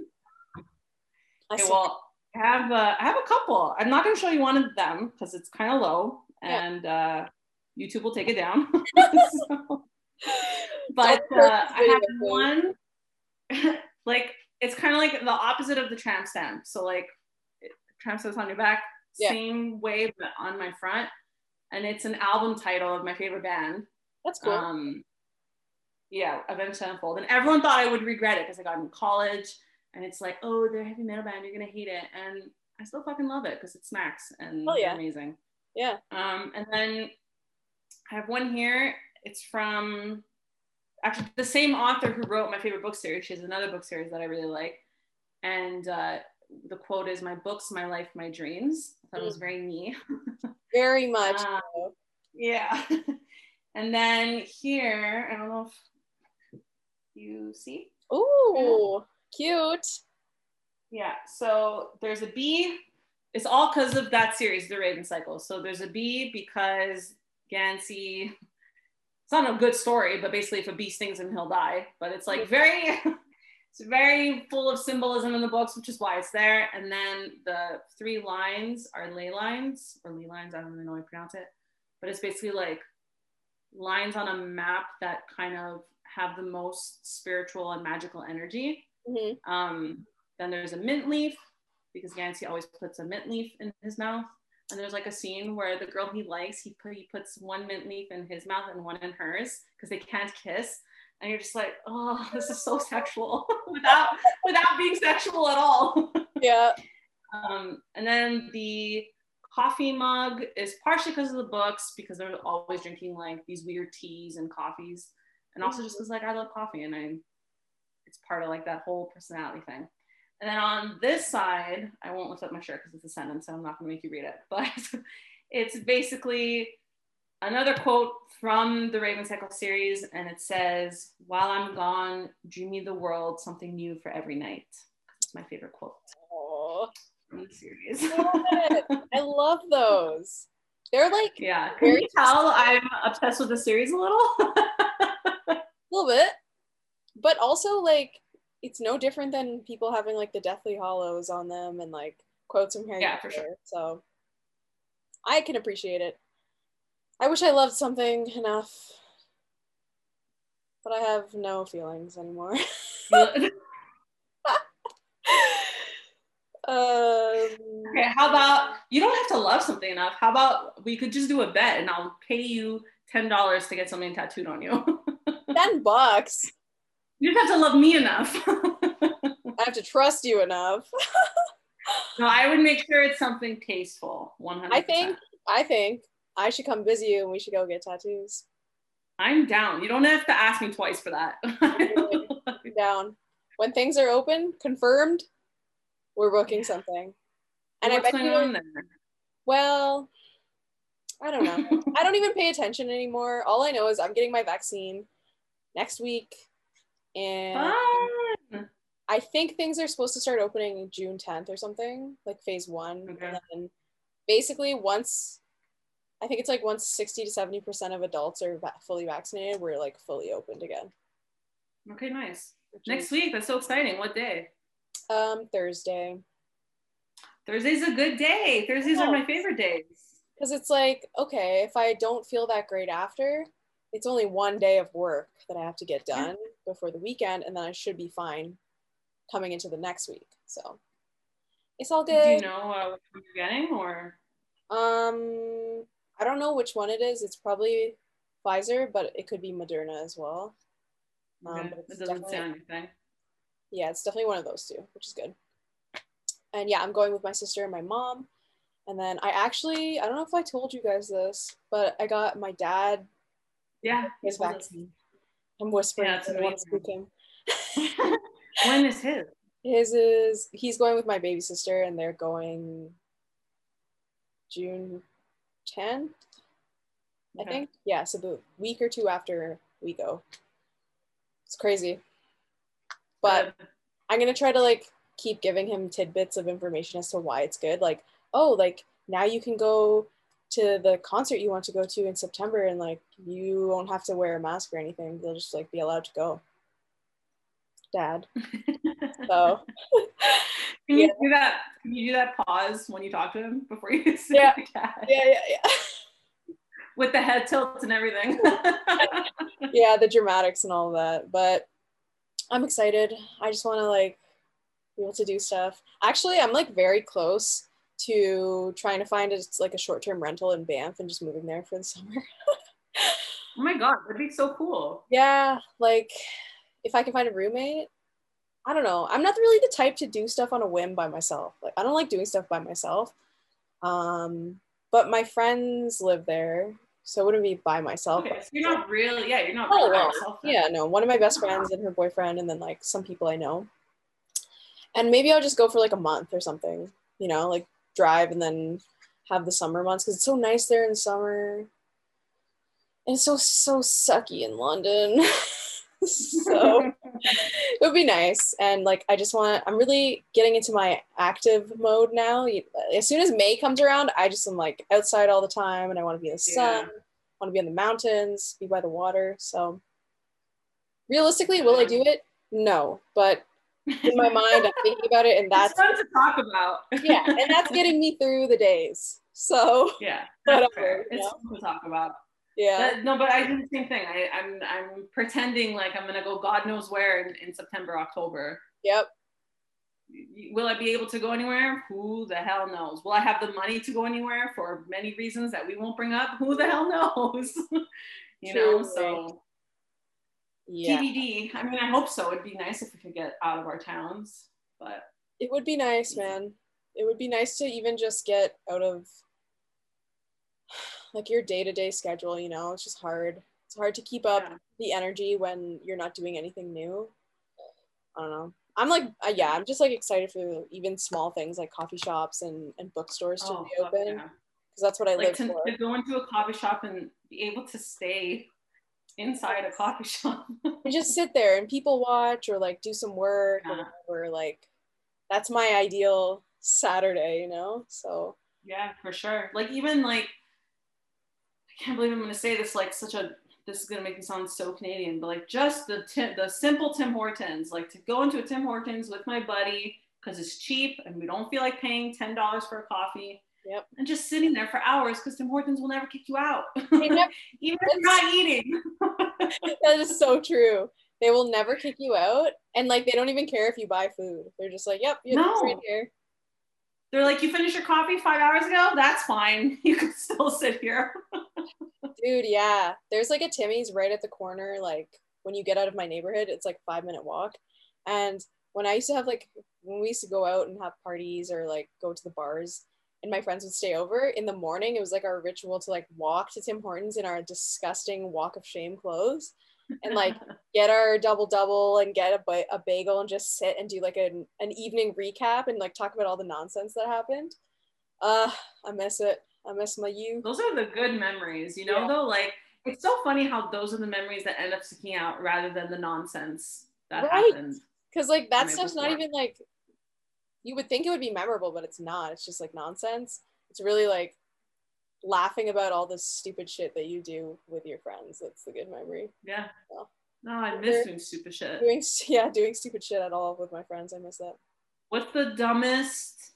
I Okay, well, I have uh, I have a couple. I'm not going to show you one of them because it's kind of low, Yeah. and uh, YouTube will take it down. So- but uh, I have one, like it's kind of like the opposite of the tramp stamp. So like, it- tramp stamp's on your back, Yeah. same way but on my front, and it's an album title of my favorite band. That's cool. Um, yeah, Avenged Sevenfold, and everyone thought I would regret it because I got in college, and it's like, oh, they're a heavy metal band, you're gonna hate it, and I still fucking love it because it smacks and Hell yeah. amazing. yeah. Um, and then I have one here. It's from actually the same author who wrote my favorite book series. She has another book series that I really like, and uh, the quote is, "My books, my life, my dreams." Thought it was very me. Very much. Um, so. Yeah. and then here, I don't know if you see. Ooh, cute. Yeah. So there's a bee. It's all because of that series, The Raven Cycle. So there's a bee because Gansey. It's not a good story, but basically, if a bee stings him, he'll die. But it's like mm-hmm. very. It's very full of symbolism in the books, which is why it's there. And then the three lines are ley lines or ley lines. I don't really know how to pronounce it, but it's basically like lines on a map that kind of have the most spiritual and magical energy. Mhm. Um, then there's a mint leaf because Gansey always puts a mint leaf in his mouth. And there's like a scene where the girl he likes, he put he puts one mint leaf in his mouth and one in hers because they can't kiss. And you're just like, oh, this is so sexual without without being sexual at all. Yeah. Um, and then the coffee mug is partially because of the books, because they're always drinking like these weird teas and coffees, and also just because like I love coffee and I, it's part of like that whole personality thing. And then on this side, I won't lift up my shirt because it's a sentence, so I'm not going to make you read it. But it's basically another quote from the Raven Cycle series, and it says, "While I'm gone, dream me the world, something new for every night." It's my favorite quote from the series. love. I love those. They're like yeah, can you tell I'm obsessed with the series a little? a little bit, but also like it's no different than people having like the Deathly Hallows on them and like quotes from Harry Yeah, Potter. for sure. So I can appreciate it. I wish I loved something enough, but I have no feelings anymore. um, Okay, how about you don't have to love something enough? How about we could just do a bet and I'll pay you ten dollars to get something tattooed on you. ten bucks. you just have to love me enough. I have to trust you enough. no, I would make sure it's something tasteful. One hundred. I think I think I should come visit you and we should go get tattoos. I'm down. You don't have to ask me twice for that. I'm down. When things are open, confirmed, we're booking something. And What's I bet going you, on there? well, I don't know. I don't even pay attention anymore. All I know is I'm getting my vaccine next week. And Fun. I think things are supposed to start opening June 10th or something, like phase one. Okay. And then basically, once I think it's like once 60 to 70% of adults are va- fully vaccinated, we're like fully opened again. Okay, nice. which Next is, week, that's so exciting. What day? um, Thursday. Thursday's a good day. Thursdays are my favorite days. Because it's like, okay, if I don't feel that great after, it's only one day of work that I have to get done before the weekend, and then I should be fine coming into the next week. So it's all good. Do you know uh, what you're getting or? Um, I don't know which one it is. It's probably Pfizer, but it could be Moderna as well. Um, Okay. it doesn't sound anything. Yeah, it's definitely one of those two, which is good. And yeah, I'm going with my sister and my mom. And then I actually, I don't know if I told you guys this, but I got my dad Yeah. his vaccine. I'm whispering. Yeah, it's I want to amazing. him. when is his? His is he's going with my baby sister, and they're going June 10th, I think. Yeah, so the week or two after we go. It's crazy, but Good. I'm gonna try to like keep giving him tidbits of information as to why it's good. Like, oh, like now you can go to the concert you want to go to in September, and like you won't have to wear a mask or anything. You'll just like be allowed to go. Dad. So Can you Yeah. do that? Can you do that pause when you talk to him before you say Yeah. yeah, yeah, yeah. With the head tilts and everything. yeah, the dramatics and all of that. But I'm excited. I just want to like be able to do stuff. Actually, I'm like very close to trying to find it's like a short term rental in Banff and just moving there for the summer. oh my god, that'd be so cool. yeah, like if I can find a roommate. I don't know. I'm not really the type to do stuff on a whim by myself. Like I don't like doing stuff by myself. Um, but my friends live there, so it wouldn't be by myself. Okay, so you're not really, yeah, you're not Oh, really by yourself. then. Yeah, no, one of my best friends and her boyfriend, and then like some people I know. And maybe I'll just go for like a month or something, you know, like drive and then have the summer months because it's so nice there in summer. And it's so, so sucky in London. so it would be nice. And like, I just want, I'm really getting into my active mode now. As soon as May comes around, I just am like outside all the time and I want to be in the sun, Yeah. want to be in the mountains, be by the water. So realistically, will I do it? No. But in my mind, I'm thinking about it and it's that's, fun to talk about. yeah, and that's getting me through the days. So yeah, Whatever, It's know? fun to talk about. Yeah. That- no, but I do the same thing. I, I'm I'm pretending like I'm gonna go God knows where in, in September, October. Yep. Will I be able to go anywhere? Who the hell knows? Will I have the money to go anywhere for many reasons that we won't bring up? Who the hell knows? you know, so Yeah. TBD. I mean, I hope so. It'd be nice if we could get out of our towns, but It would be nice, man. It would be nice to even just get out of like your day-to-day schedule, you know. It's just hard. It's hard to keep up yeah. the energy when you're not doing anything new. I don't know. I'm like uh, yeah, I'm just like excited for even small things like coffee shops and, and bookstores to Oh, reopen because yeah. that's what I like live to, for. to go into a coffee shop and be able to stay inside a coffee shop. and just sit there and people watch or like do some work or Yeah. whatever. Like that's my ideal Saturday, you know? So yeah, for sure. Like even like can't believe I'm gonna say this like such a this is gonna make me sound so Canadian, but like just the tim- the simple Tim Hortons, like to go into a Tim Hortons with my buddy because it's cheap and we don't feel like paying ten dollars for a coffee. Yep. And just sitting there for hours because Tim Hortons will never kick you out, They never- even if you're not eating. that is so true. They will never kick you out, and like they don't even care if you buy food. They're just like, "Yep, it's No. right here." They're like, you finished your coffee five hours ago? That's fine. You can still sit here. Dude, yeah. There's like a Timmy's right at the corner. Like when you get out of my neighborhood, it's like five minute walk. And when I used to have like when we used to go out and have parties or like go to the bars, and my friends would stay over in the morning, it was like our ritual to like walk to Tim Hortons in our disgusting walk of shame clothes and like get our double double and get a, ba- a bagel and just sit and do like an, an evening recap and like talk about all the nonsense that happened. Uh, I miss it. I miss my youth. those are the good memories, you know, Yeah. though? Like, it's so funny how those are the memories that end up sticking out rather than the nonsense that Right. happened. Because like that stuff's not even like you would think it would be memorable, but it's not. It's just like nonsense. It's really like laughing about all this stupid shit that you do with your friends. That's the good memory. Yeah. Yeah. No, I miss doing stupid shit. Doing yeah, doing stupid shit at all with my friends. I miss that. What's the dumbest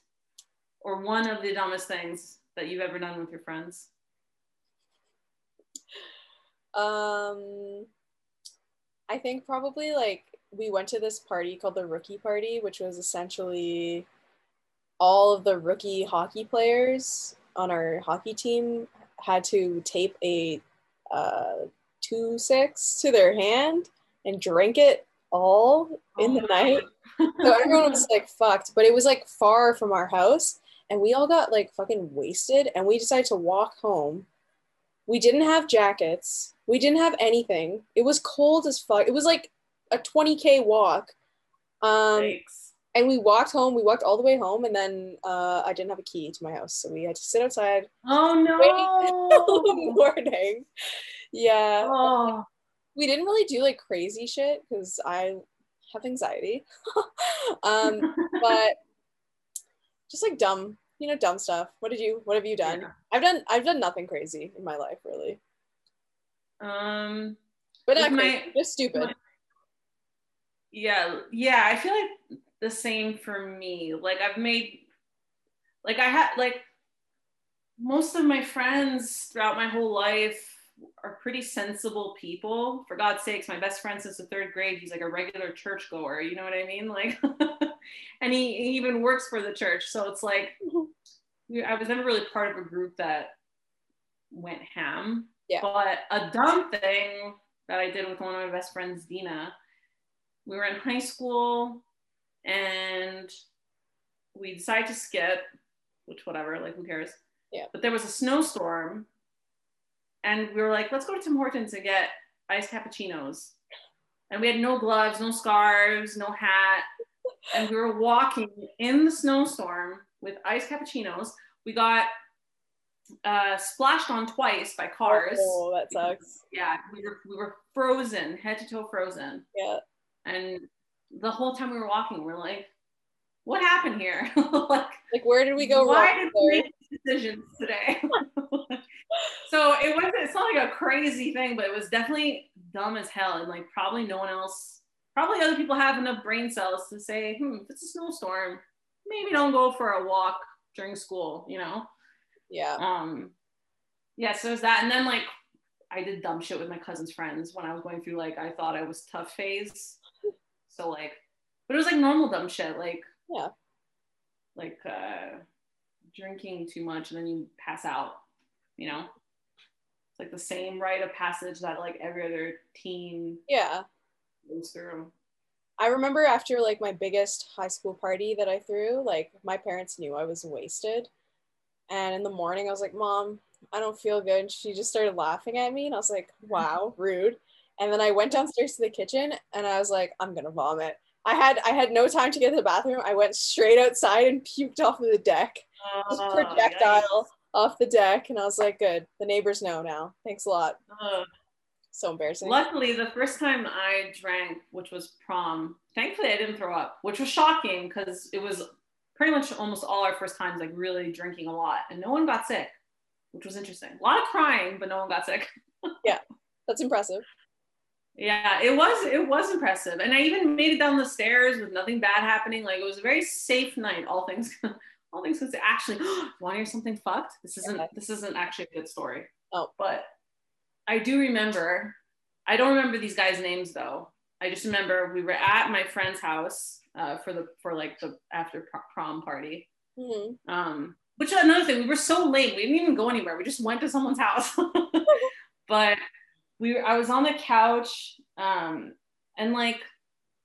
or one of the dumbest things that you've ever done with your friends? Um, I think probably like we went to this party called the rookie party, which was essentially all of the rookie hockey players on our hockey team had to tape a uh, two six to their hand and drink it all in the Oh my night. So everyone was like fucked, but it was like far from our house, and we all got like fucking wasted, and we decided to walk home. We didn't have jackets. We didn't have anything. It was cold as fuck. It was like a 20k walk. Um, Thanks. and we walked home. We walked all the way home, and then uh, I didn't have a key to my house, so we had to sit outside Oh no. morning. Yeah, oh, we didn't really do like crazy shit because I have anxiety. um, but just like dumb, you know, dumb stuff. What did you? What have you done? Yeah. I've done. I've done nothing crazy in my life, really, um, but not my- crazy, just stupid. yeah, yeah. I feel like the same for me. Like I've made, like I had, like most of my friends throughout my whole life are pretty sensible people. For God's sakes, my best friend since the third grade, he's like a regular churchgoer. You know what I mean? Like, and he, he even works for the church. So it's like, mm-hmm. I was never really part of a group that went ham. Yeah. But a dumb thing that I did with one of my best friends, Dina, we were in high school and we decided to skip, which whatever, like who cares? Yeah. But there was a snowstorm and we were like, let's go to Tim Hortons and get iced cappuccinos. And we had no gloves, no scarves, no hat. And we were walking in the snowstorm with iced cappuccinos. We got uh, splashed on twice by cars. Oh, that sucks. Yeah, we were we were frozen, head to toe frozen. Yeah. And the whole time we were walking, we are like, what happened here? like, Like, where did we go why did we make decisions today? so it wasn't it's not like a crazy thing, but it was definitely dumb as hell. And like probably no one else, probably other people have enough brain cells to say, hmm, if it's a snowstorm, maybe don't go for a walk during school, you know? Yeah. um yeah so there's that and then like i did dumb shit with my cousin's friends when i was going through like i thought i was tough phase so like but it was like normal dumb shit like Yeah. like uh drinking too much and then you pass out you know it's like the same rite of passage that like every other teen Yeah. Through I remember after like my biggest high school party that I threw, like my parents knew I was wasted. And in the morning I was like, "Mom, I don't feel good." And she just started laughing at me and I was like, "Wow, rude." And then I went downstairs to the kitchen and I was like, "I'm going to vomit." I had I had no time to get to the bathroom. I went straight outside and puked off of the deck. Oh, projectile off the deck and I was like, "Good. The neighbors know now. Thanks a lot." So embarrassing. Luckily, the first time I drank, which was prom, thankfully I didn't throw up, which was shocking because it was pretty much almost all our first times like really drinking a lot, and no one got sick, which was interesting. A lot of crying, but no one got sick. Yeah, that's impressive. Yeah, it was it was impressive. And I even made it down the stairs with nothing bad happening. Like it was a very safe night, all things all things considered. Actually, want to hear something fucked? This isn't this isn't actually a good story. Oh. But I do remember, I don't remember these guys' names though. I just remember we were at my friend's house uh, for the for like the after prom party. Mm-hmm. Um, which is another thing, we were so late. We didn't even go anywhere. We just went to someone's house. but we were, I was on the couch, um, and like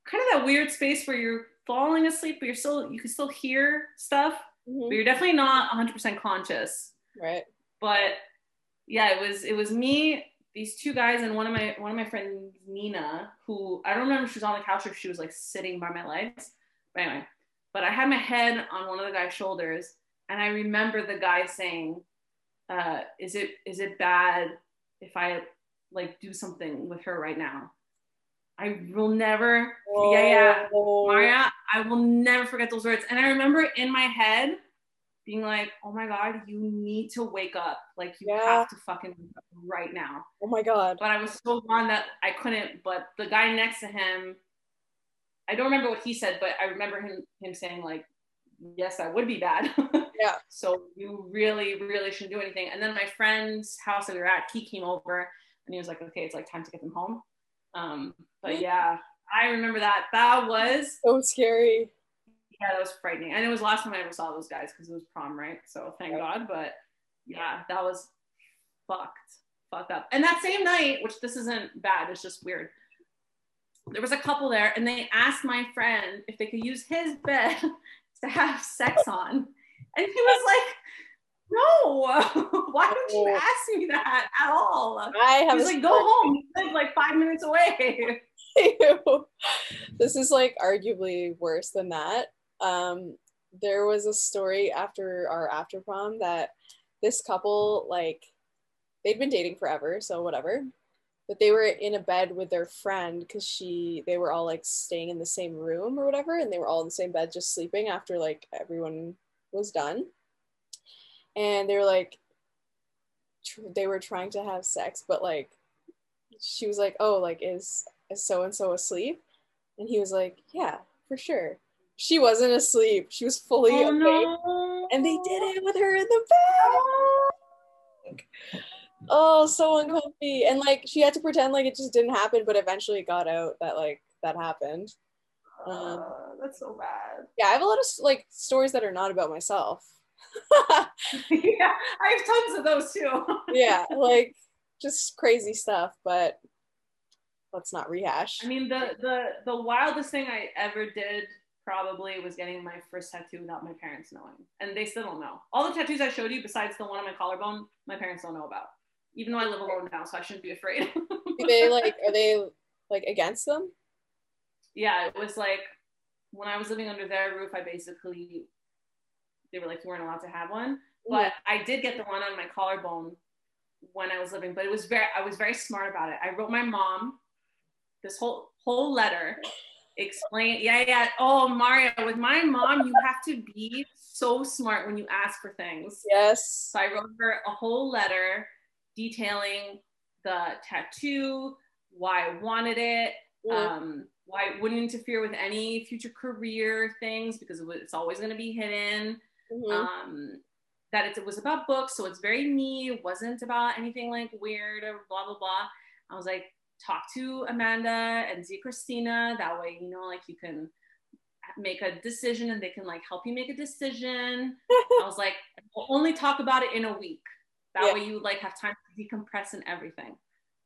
kind of that weird space where you're falling asleep, but you're still you can still hear stuff, Mhm. but you're definitely not 100% conscious. Right. But yeah, it was it was me, these two guys, and one of my one of my friends, Nina, who I don't remember if she was on the couch or if she was like sitting by my legs. But anyway, but I had my head on one of the guy's shoulders, and I remember the guy saying, uh, "Is it is it bad if I like do something with her right now?" I will never. Yeah, yeah. Whoa. Maria, I will never forget those words. And I remember in my head being like, oh my God, you need to wake up. Like, you Yeah. have to fucking wake up right now. Oh my god. But I was so gone that I couldn't. But the guy next to him, I don't remember what he said, but I remember him him saying, like, yes, that would be bad. Yeah. So you really, really shouldn't do anything. And then my friend's house that we were at, he came over and he was like, okay, it's like time to get them home. Um, but yeah, I remember that. That was So scary. Yeah, that was frightening. And it was the last time I ever saw those guys because it was prom, right? So thank Right. God. But yeah, that was fucked, fucked up. And that same night, which this isn't bad, it's just weird. There was a couple there, and they asked my friend if they could use his bed to have sex on, and he was like, "No, why don't you Oh. ask me that at all?" I have He's like, "Go home. You live like five minutes away." This is like arguably worse than that. Um, there was a story after our after prom that this couple like they'd been dating forever, so whatever. But they were in a bed with their friend because she they were all like staying in the same room or whatever, and they were all in the same bed just sleeping after like everyone was done. And they were like tr- they were trying to have sex, but like she was like, "Oh, like is is so and so asleep?" And he was like, "Yeah, for sure." She wasn't asleep. She was fully oh awake, no! and they did it with her in the bed. Oh, so uncomfy. And like she had to pretend like it just didn't happen, but eventually it got out that like that happened. Um, Uh, that's so bad. Yeah, I have a lot of like stories that are not about myself. yeah, I have tons of those too. yeah, like just crazy stuff, but let's not rehash. I mean, the the the wildest thing I ever did probably was getting my first tattoo without my parents knowing, and they still don't know. All the tattoos I showed you, besides the one on my collarbone, my parents don't know about. Even though I live alone now, so I shouldn't be afraid. Do they like are they like against them? yeah, it was like when I was living under their roof, I basically they were like you weren't allowed to have one. Mm-hmm. But I did get the one on my collarbone when I was living, but it was very I was very smart about it. I wrote my mom this whole whole letter explain yeah yeah oh Mario with my mom you have to be so smart when you ask for things Yes. so I wrote her a whole letter detailing the tattoo why I wanted it um, why it wouldn't interfere with any future career things because it's always going to be hidden. Mhm. Um, that it, it was about books, so it's very me. It wasn't about anything like weird or blah blah blah. I was like, talk to Amanda and Zia Christina. That way, you know, like you can make a decision and they can like help you make a decision. I was like, we'll only talk about it in a week. That Yeah. way you like have time to decompress and everything.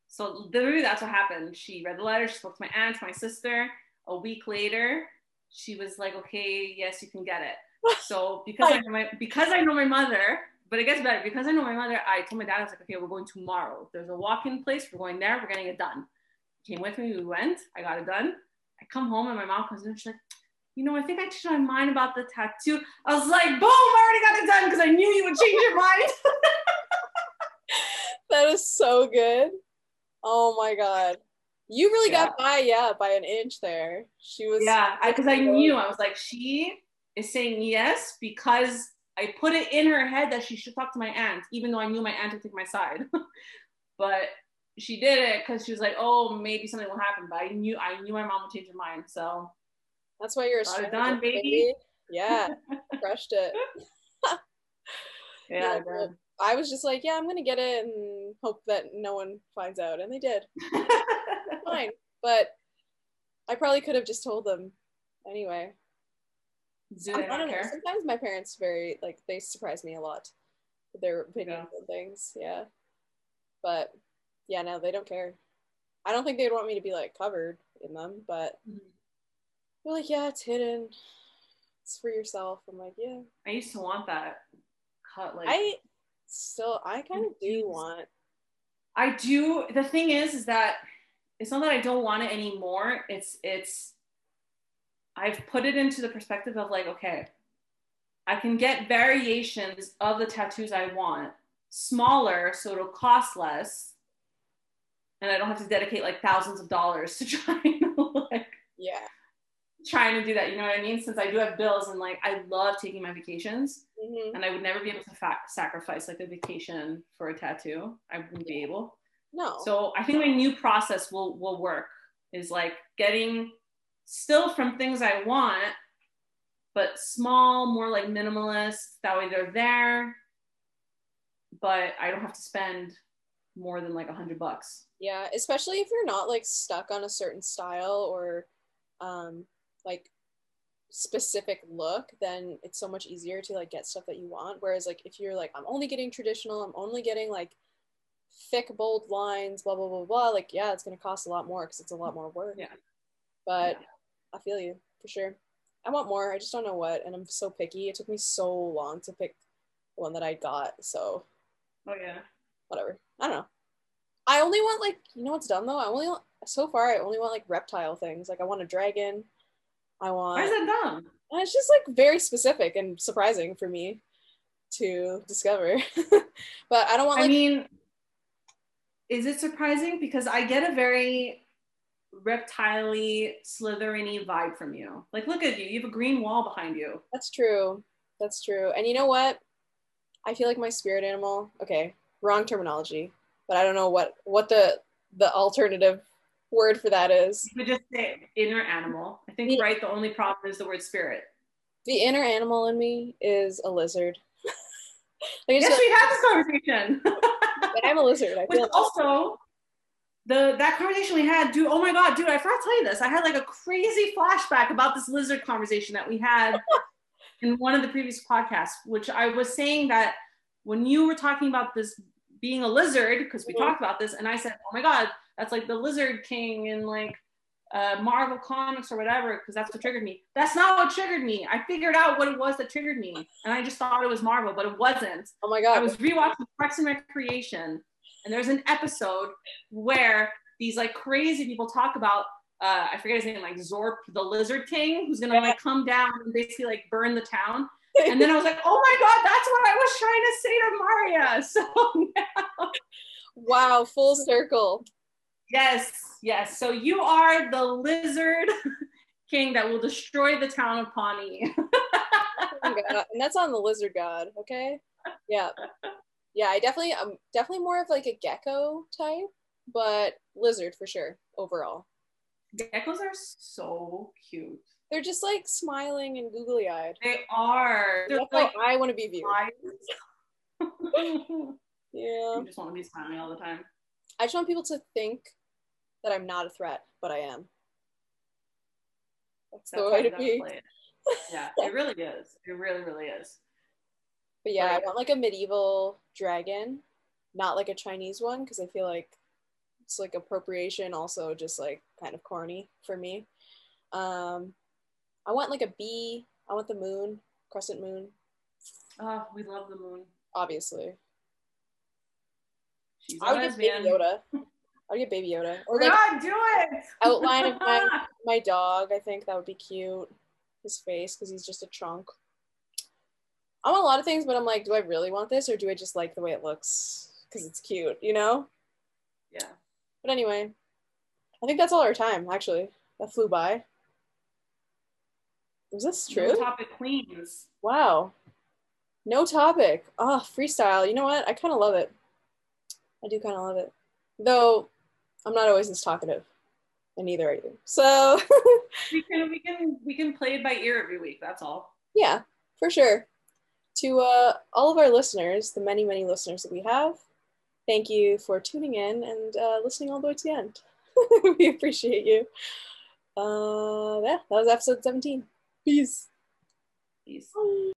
So literally that's what happened. She read the letter, she spoke to my aunt, my sister. A week later, she was like, okay, yes, you can get it. So because I know my because I know my mother, but it gets better, because I know my mother, I told my dad, I was like, okay, we're going tomorrow. There's a walk-in place, we're going there, we're getting it done. He came with me, we went, I got it done. I come home and my mom comes in and she's like, you know, I think I changed my mind about the tattoo. I was like, boom, I already got it done because I knew you would change your mind. That is so good. Oh my god. You really Yeah. got by, yeah, by an inch there. She was yeah, because I, knew I was like, she is saying yes because I put it in her head that she should talk to my aunt, even though I knew my aunt would take my side. but she did it because she was like, oh, maybe something will happen. But I knew I knew my mom would change her mind. So that's why you're a Got it stranger, done, baby. Yeah, crushed it. yeah, Yeah. I was just like, yeah, I'm gonna get it and hope that no one finds out, and they did. Fine, but I probably could have just told them anyway. Do I, they I don't know. Sometimes my parents very like they surprise me a lot with their opinions Yeah. and things. Yeah, but yeah, no, they don't care. I don't think they'd want me to be like covered in them, but Mhm. they're like, yeah, it's hidden. It's for yourself. I'm like, yeah. I used to want that cut like I still, I kind of do want. I do. The thing is, is that it's not that I don't want it anymore. It's it's I've put it into the perspective of like, okay, I can get variations of the tattoos I want, smaller, so it'll cost less, and I don't have to dedicate like thousands of dollars to try and like Yeah. trying to do that. You know what I mean? Since I do have bills and like I love taking my vacations, hmm and I would never be able to fa- sacrifice like a vacation for a tattoo. I wouldn't be able. No. So I think my new process will will work is like getting still from things I want, but small, more like minimalist. That way they're there, but I don't have to spend more than like a hundred bucks. Yeah, especially if you're not like stuck on a certain style or um like specific look, then it's so much easier to like get stuff that you want. Whereas like if you're like I'm only getting traditional, I'm only getting like thick bold lines, blah blah blah blah, like yeah, it's going to cost a lot more cuz it's a lot more work. Yeah. But Yeah. I feel you for sure. I want more. I just don't know what and I'm so picky. It took me so long to pick the one that I got. So Oh yeah. whatever. I don't know. I only want like you know what's dumb though. I only so far I only want like reptile things. Like I want a dragon. I want. Why is that dumb? and it's just like very specific and surprising for me to discover. but I don't want I like mean, is it surprising? Because I get a very reptile-y, slithery vibe from you. Like, look at you. You have a green wall behind you. that's true. That's true. And you know what? I feel like my spirit animal. Okay, wrong terminology, but I don't know what what the the alternative word for that is. You could just say inner animal. I think, Yeah. right, the only problem is the word spirit. The inner animal in me is a lizard. like, Yes, we had this conversation. like I'm a lizard. I Which feel also, the that conversation we had, dude. Oh my god, dude! I forgot to tell you this. I had like a crazy flashback about this lizard conversation that we had in one of the previous podcasts, which I was saying that when you were talking about this being a lizard, because we Mhm. talked about this, and I said, oh my god, that's like the Lizard King in like uh, Marvel comics or whatever, because that's what triggered me. That's not what triggered me. I figured out what it was that triggered me, and I just thought it was Marvel, but it wasn't. oh my god. I was rewatching Parks and Recreation, and there's an episode where these like crazy people talk about uh, I forget his name, like Zorp, the Lizard King, who's gonna like come down and basically like burn the town. And then I was like, oh my god, that's what I was trying to say to Maria. So now... wow, full circle. yes, yes. So you are the Lizard King that will destroy the town of Pawnee. Oh. And that's on the lizard god, okay? Yeah. Yeah, I definitely I'm definitely more of like a gecko type, but lizard for sure overall. Geckos are so cute. They're just like smiling and googly eyed. They are. They're That's like I want to be viewed. Yeah. you just want to be smiling all the time. I just want people to think that I'm not a threat, but I am. That's the way to be. it. Yeah, it really is. It really, really is. But yeah, I want like a medieval dragon, not like a Chinese one, because I feel like it's like appropriation, also just like kind of corny for me. Um, I want like a bee. I want the moon, crescent moon, Oh, we love the moon. obviously. She's I would get Baby. Yoda. I would get Baby Yoda, or like God, do it! outline of my my dog. I think that would be cute. His face, because he's just a chunk. I want a lot of things, but I'm like, do I really want this, or do I just like the way it looks because it's cute, you know? yeah. But anyway, I think that's all our time. Actually, that flew by. Is this true? No topic queens. Wow. No topic. Oh, freestyle. You know what? I kind of love it. I do kind of love it. Though I'm not always this talkative, and neither are you. So we can we can we can play it by ear every week. That's all. Yeah, for sure. To uh, all of our listeners, the many many listeners that we have, thank you for tuning in and uh, listening all the way to the end. we appreciate you. Uh, yeah, that was episode 17. Peace. Peace. Bye.